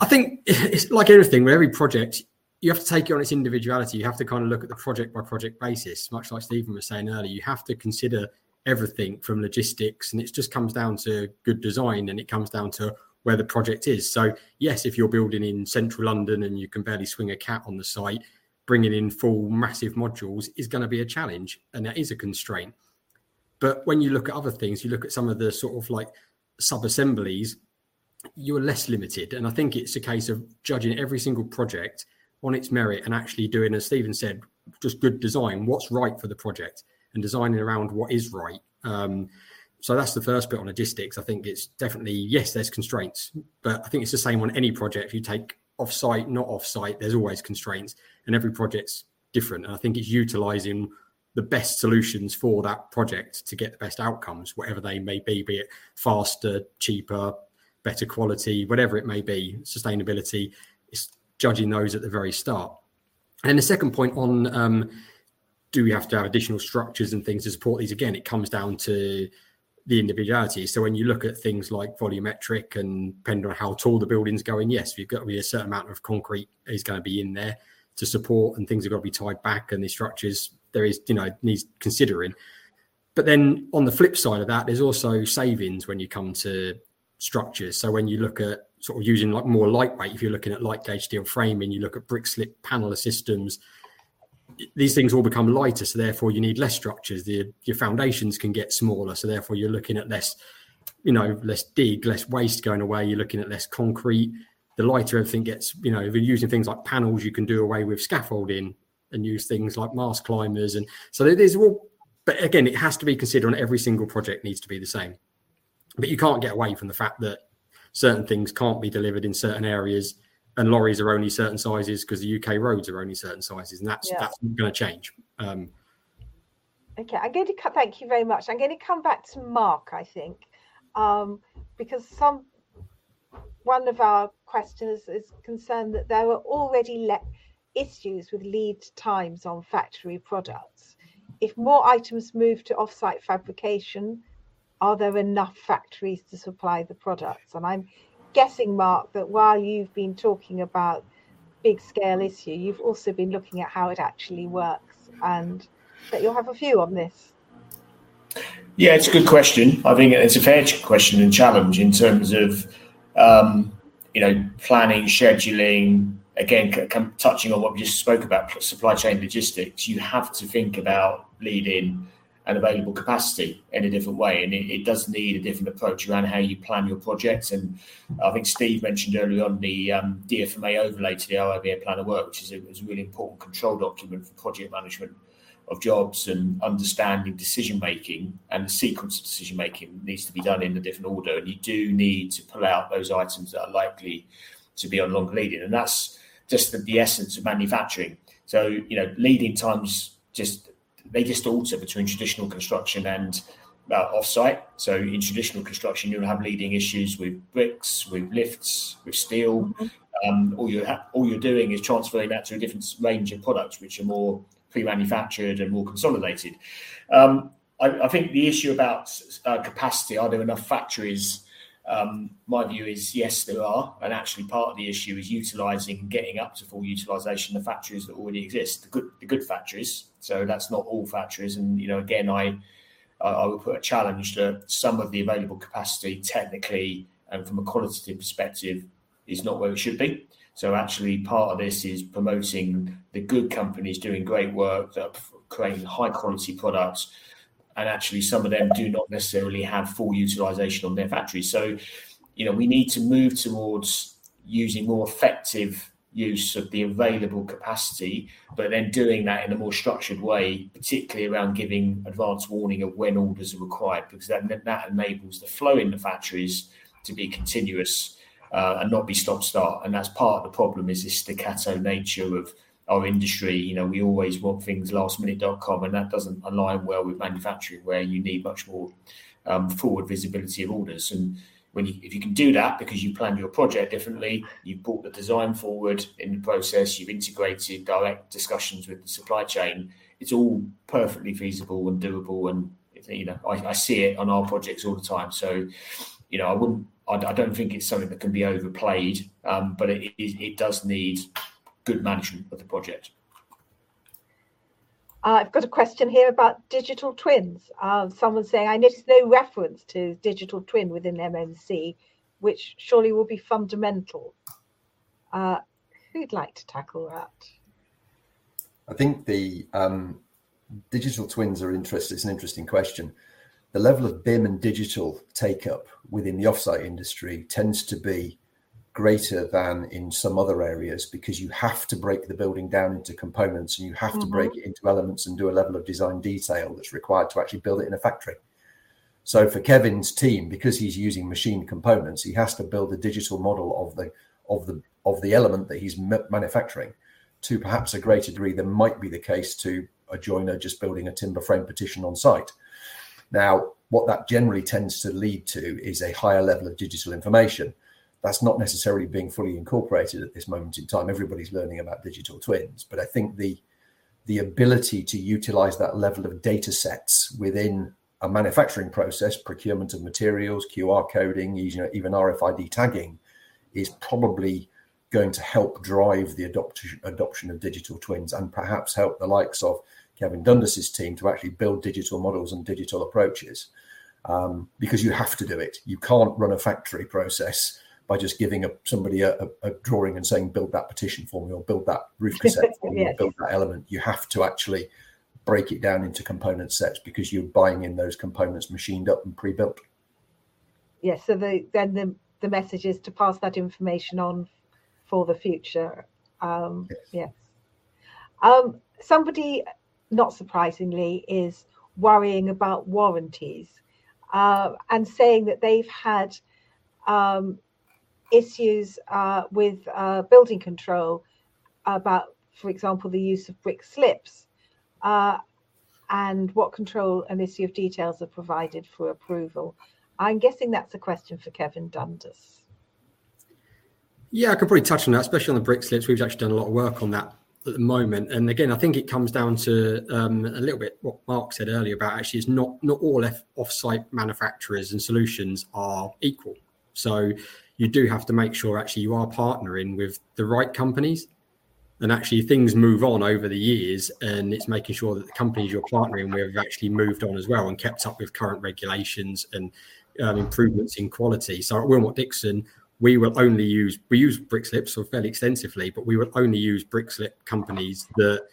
I think it's like everything with every project, you have to take it on its individuality. You have to kind of look at the project by project basis, much like Stephen was saying earlier. You have to consider everything from logistics, and it just comes down to good design, and it comes down to where the project is. So, yes, if you're building in central London and you can barely swing a cat on the site, bringing in full massive modules is going to be a challenge and that is a constraint. But when you look at other things, you look at some of the sort of like sub assemblies, you're less limited. And I think it's a case of judging every single project on its merit and actually doing, as Stephen said, just good design, what's right for the project and designing around what is right. Um, so that's the first bit on logistics. I think it's definitely yes, there's constraints, but I think it's the same on any project. You take off-site, not off-site. There's always constraints, and every project's different. And I think it's utilizing the best solutions for that project to get the best outcomes, whatever they may be, be it faster, cheaper, better quality, whatever it may be. Sustainability judging those at the very start. And the second point on um, do we have to have additional structures and things to support these? Again, it comes down to the individuality. So when you look at things like volumetric and depending on how tall the building's going, yes, you've got to be a certain amount of concrete is going to be in there to support, and things have got to be tied back, and the structures there is you know needs considering. But then on the flip side of that, there's also savings when you come to structures. So when you look at sort of using like more lightweight, if you're looking at light gauge steel framing, you look at brick slip panel systems, these things all become lighter. So therefore you need less structures. The, your foundations can get smaller. So therefore you're looking at less, you know, less dig, less waste going away. You're looking at less concrete. The lighter everything gets, you know, if you're using things like panels, you can do away with scaffolding and use things like mast climbers. And so there's all, but again, it has to be considered on every single project needs to be the same. But you can't get away from the fact that certain things can't be delivered in certain areas and lorries are only certain sizes because the UK roads are only certain sizes and that's yeah. that's going to change. Um,
okay, I'm going to cut. Thank you very much. I'm going to come back to Mark. I think um, because some one of our questioners is concerned that there are already le- issues with lead times on factory products. If more items move to offsite fabrication, are there enough factories to supply the products? And I'm guessing, Mark, that while you've been talking about big scale issue, you've also been looking at how it actually works and that you'll have a view on this.
Yeah, it's a good question. I think it's a fair question and challenge in terms of, um, you know, planning, scheduling, again, c- touching on what we just spoke about, supply chain logistics, you have to think about leading and available capacity in a different way. And it, it, does need a different approach around how you plan your projects. And I think Steve mentioned earlier on the um, DFMA overlay to the RIBA plan of work, which is a, is a really important control document for project management of jobs and understanding decision making and the sequence of decision making needs to be done in a different order. And you do need to pull out those items that are likely to be on longer leading. And that's just the, the essence of manufacturing. So, you know, leading times just they just alter between traditional construction and uh, off-site. So in traditional construction, you'll have leading issues with bricks, with lifts, with steel. Mm-hmm. Um, all you're ha- all you're doing is transferring that to a different range of products, which are more pre-manufactured and more consolidated. Um, I, I, think the issue about uh, capacity: are there enough factories? Um, my view is yes, there are, and actually part of the issue is utilising, getting up to full utilisation the factories that already exist, the good, the good factories. So mm-hmm. that's not all factories, and you know, again, I, I would put a challenge that some of the available capacity, technically and from a qualitative perspective, is not where it should be. So actually, part of this is promoting the good companies doing great work that are creating high quality products and actually some of them do not necessarily have full utilization on their factories. So, you know, we need to move towards using more effective use of the available capacity, but then doing that in a more structured way, particularly around giving advance warning of when orders are required, because that that enables the flow in the factories to be continuous uh, and not be stop start. And that's part of the problem is this staccato nature of our industry, you know, we always want things lastminute.com, and that doesn't align well with manufacturing, where you need much more um, forward visibility of orders. And when you, if you can do that because you planned your project differently, you've brought the design forward in the process, you've integrated direct discussions with the supply chain, it's all perfectly feasible and doable. And you know, I, I see it on our projects all the time. So, you know, I wouldn't, I, I don't think it's something that can be overplayed, um, but it, it, it does need good management of the project.
Uh, I've got a question here about digital twins. Uh, someone's saying, I noticed no reference to digital twin within MMC, which surely will be fundamental. Uh, who'd like to tackle that?
I think the um, digital twins are interesting. It's an interesting question. The level of BIM and digital take up within the offsite industry tends to be greater than in some other areas because you have to break the building down into components and you have mm-hmm. to break it into elements and do a level of design detail that's required to actually build it in a factory. So for Kevin's team, because he's using machine components, he has to build a digital model of the of the of the element that he's manufacturing to perhaps a greater degree than might be the case to a joiner just building a timber frame partition on site. Now, what that generally tends to lead to is a higher level of digital information that's not necessarily being fully incorporated at this moment in time. Everybody's learning about digital twins, but I think the the ability to utilize that level of data sets within a manufacturing process, procurement of materials, QR coding, even RFID tagging, is probably going to help drive the adoption adoption of digital twins and perhaps help the likes of Kevin Dundas's team to actually build digital models and digital approaches. Um, because you have to do it. You can't run a factory process by just giving a, somebody a, a, drawing and saying build that petition for me or build that roof cassette for me or build that element. You have to actually break it down into component sets because you're buying in those components machined up and pre-built.
Yes, so the, then the, the message is to pass that information on for the future. Um, yes. yes. Um, somebody, not surprisingly, is worrying about warranties uh, and saying that they've had um, issues uh, with uh, building control about, for example, the use of brick slips uh, and what control and issue of details are provided for approval. I'm guessing that's a question for Kevin Dundas.
Yeah, I could probably touch on that, especially on the brick slips. We've actually done a lot of work on that at the moment. And again, I think it comes down to um, a little bit what Mark said earlier about actually is not not all off-site manufacturers and solutions are equal. So you do have to make sure actually you are partnering with the right companies. And actually, things move on over the years, and it's making sure that the companies you're partnering with have actually moved on as well and kept up with current regulations and um, improvements in quality. So at Willmott Dixon, we will only use we use brick slips so fairly extensively, but we will only use brick slip companies that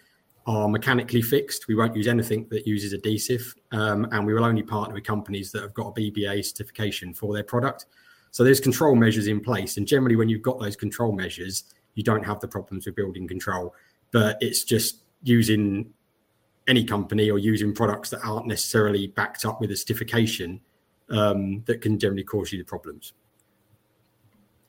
are mechanically fixed. We won't use anything that uses adhesive, um, and we will only partner with companies that have got a BBA certification for their product. So there's control measures in place, and generally, when you've got those control measures, you don't have the problems with building control. But it's just using any company or using products that aren't necessarily backed up with a certification um, that can generally cause you the problems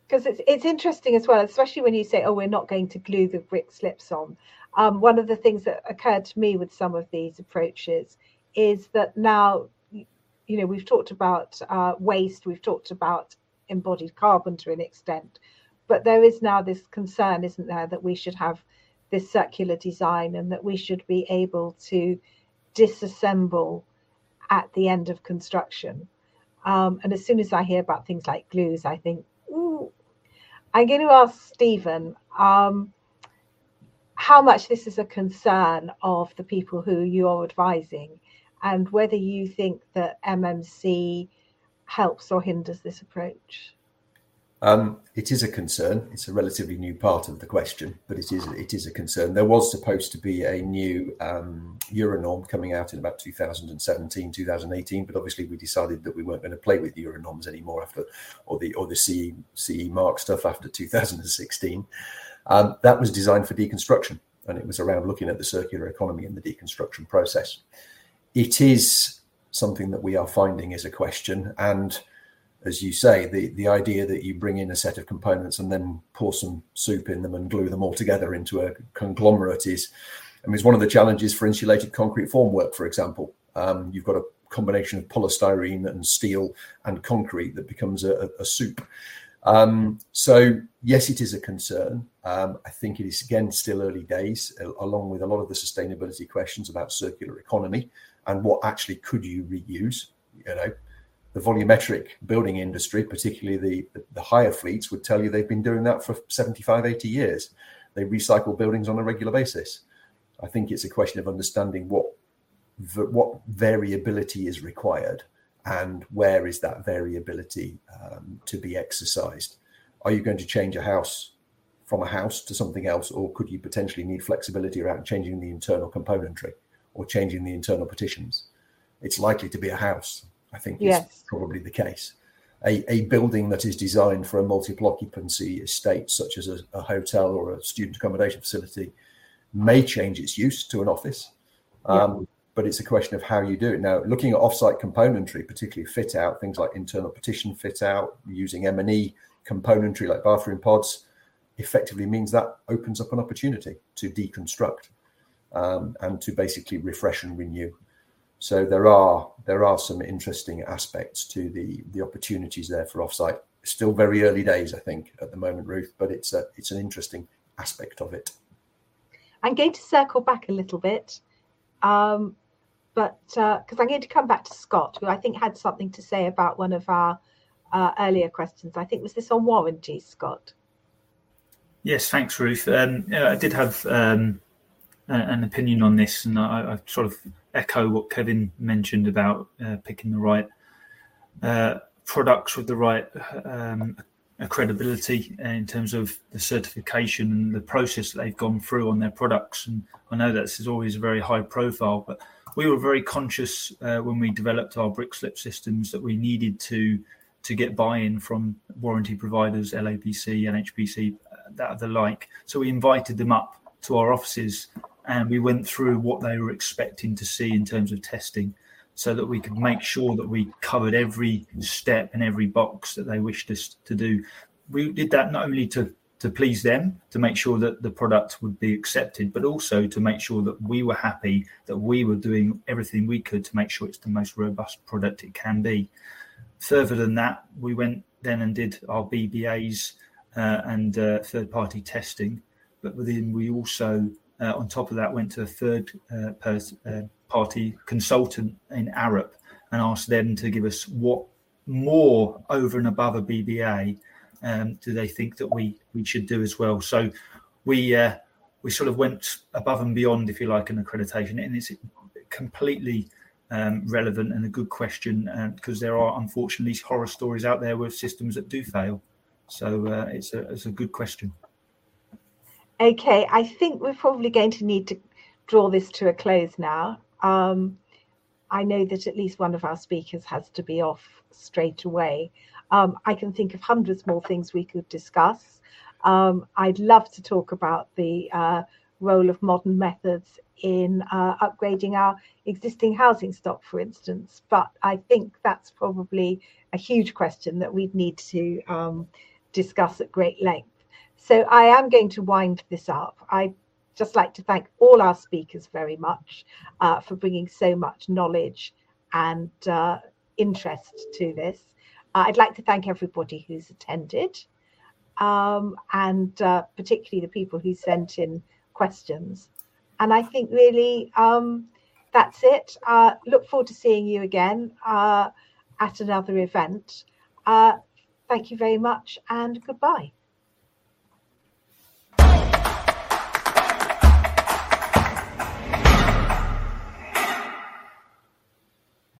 because it's it's interesting as well, especially when you say, "Oh, we're not going to glue the brick slips on." Um, one of the things that occurred to me with some of these approaches is that now, you know, we've talked about uh, waste, we've talked about embodied carbon to an extent, but there is now this concern, isn't there, that we should have this circular design and that we should be able to disassemble at the end of construction. Um, and as soon as I hear about things like glues, I think, ooh, I'm going to ask Stephen um, how much this is a concern of the people who you're advising and whether you think that MMC helps or hinders this approach.
Um, it is a concern. It's a relatively new part of the question, but it is it is a concern. There was supposed to be a new um, Euronorm coming out in about 2017, 2018, but obviously we decided that we weren't going to play with Euronorms anymore after, or the or the CE CE mark stuff after 2016. Um, that was designed for deconstruction, and it was around looking at the circular economy and the deconstruction process. It is something that we are finding is a question and as you say, the, the idea that you bring in a set of components and then pour some soup in them and glue them all together into a conglomerate is, I mean, it's one of the challenges for insulated concrete formwork, for example. Um, you've got a combination of polystyrene and steel and concrete that becomes a, a soup. Um, so yes, it is a concern. Um, I think it is again still early days, along with a lot of the sustainability questions about circular economy and what actually could you reuse. You know, the volumetric building industry, particularly the, the hire fleets, would tell you they've been doing that for 75, 80 years. They recycle buildings on a regular basis. I think it's a question of understanding what what variability is required and where is that variability um, to be exercised. Are you going to change a house from a house to something else, or could you potentially need flexibility around changing the internal componentry or changing the internal partitions? It's likely to be a house I think yes. is probably the case. A, a building that is designed for a multiple occupancy estate, such as a, a, hotel or a student accommodation facility, may change its use to an office. Um, yeah. But it's a question of how you do it. Now, looking at offsite componentry, particularly fit out, things like internal partition fit out, using M&E componentry like bathroom pods, effectively means that opens up an opportunity to deconstruct um, and to basically refresh and renew. So there are there are some interesting aspects to the the opportunities there for offsite. Still very early days, I think, at the moment, Ruth, but it's a it's an interesting aspect of it.
I'm going to circle back a little bit, um, but because uh, I'm going to come back to Scott, who I think had something to say about one of our uh, earlier questions. I think was this on warranty, Scott?
Yes, thanks, Ruth. Um, I did have um, an opinion on this, and I, I, sort of echo what Kevin mentioned about uh, picking the right uh, products with the right um, credibility in terms of the certification and the process that they've gone through on their products. And I know this is always a very high profile, but we were very conscious uh, when we developed our brick slip systems that we needed to to get buy-in from warranty providers, LABC, NHBC, that the like. So we invited them up to our offices and we went through what they were expecting to see in terms of testing so that we could make sure that we covered every step and every box that they wished us to do. We did that not only to to please them, to make sure that the product would be accepted, but also to make sure that we were happy that we were doing everything we could to make sure it's the most robust product it can be. Further than that, we went then and did our BBAs uh, and uh, third party testing, but then we also, uh, on top of that, went to a third uh, pers- uh, party consultant in Arup and asked them to give us what more over and above a BBA um, do they think that we we should do as well. So we uh, we sort of went above and beyond, if you like, an accreditation, and it's completely um, relevant and a good question because uh, there are unfortunately horror stories out there with systems that do fail. So uh, it's a it's a good question.
Okay, I think we're probably going to need to draw this to a close now. Um, I know that at least one of our speakers has to be off straight away. Um, I can think of hundreds more things we could discuss. Um, I'd love to talk about the uh, role of modern methods in uh, upgrading our existing housing stock, for instance, but I think that's probably a huge question that we'd need to um, discuss at great length. So I am going to wind this up. I just like to thank all our speakers very much uh, for bringing so much knowledge and uh, interest to this. Uh, I'd like to thank everybody who's attended um, and uh, particularly the people who sent in questions. And I think really um, that's it. Uh, look forward to seeing you again uh, at another event. Thank you very much and goodbye.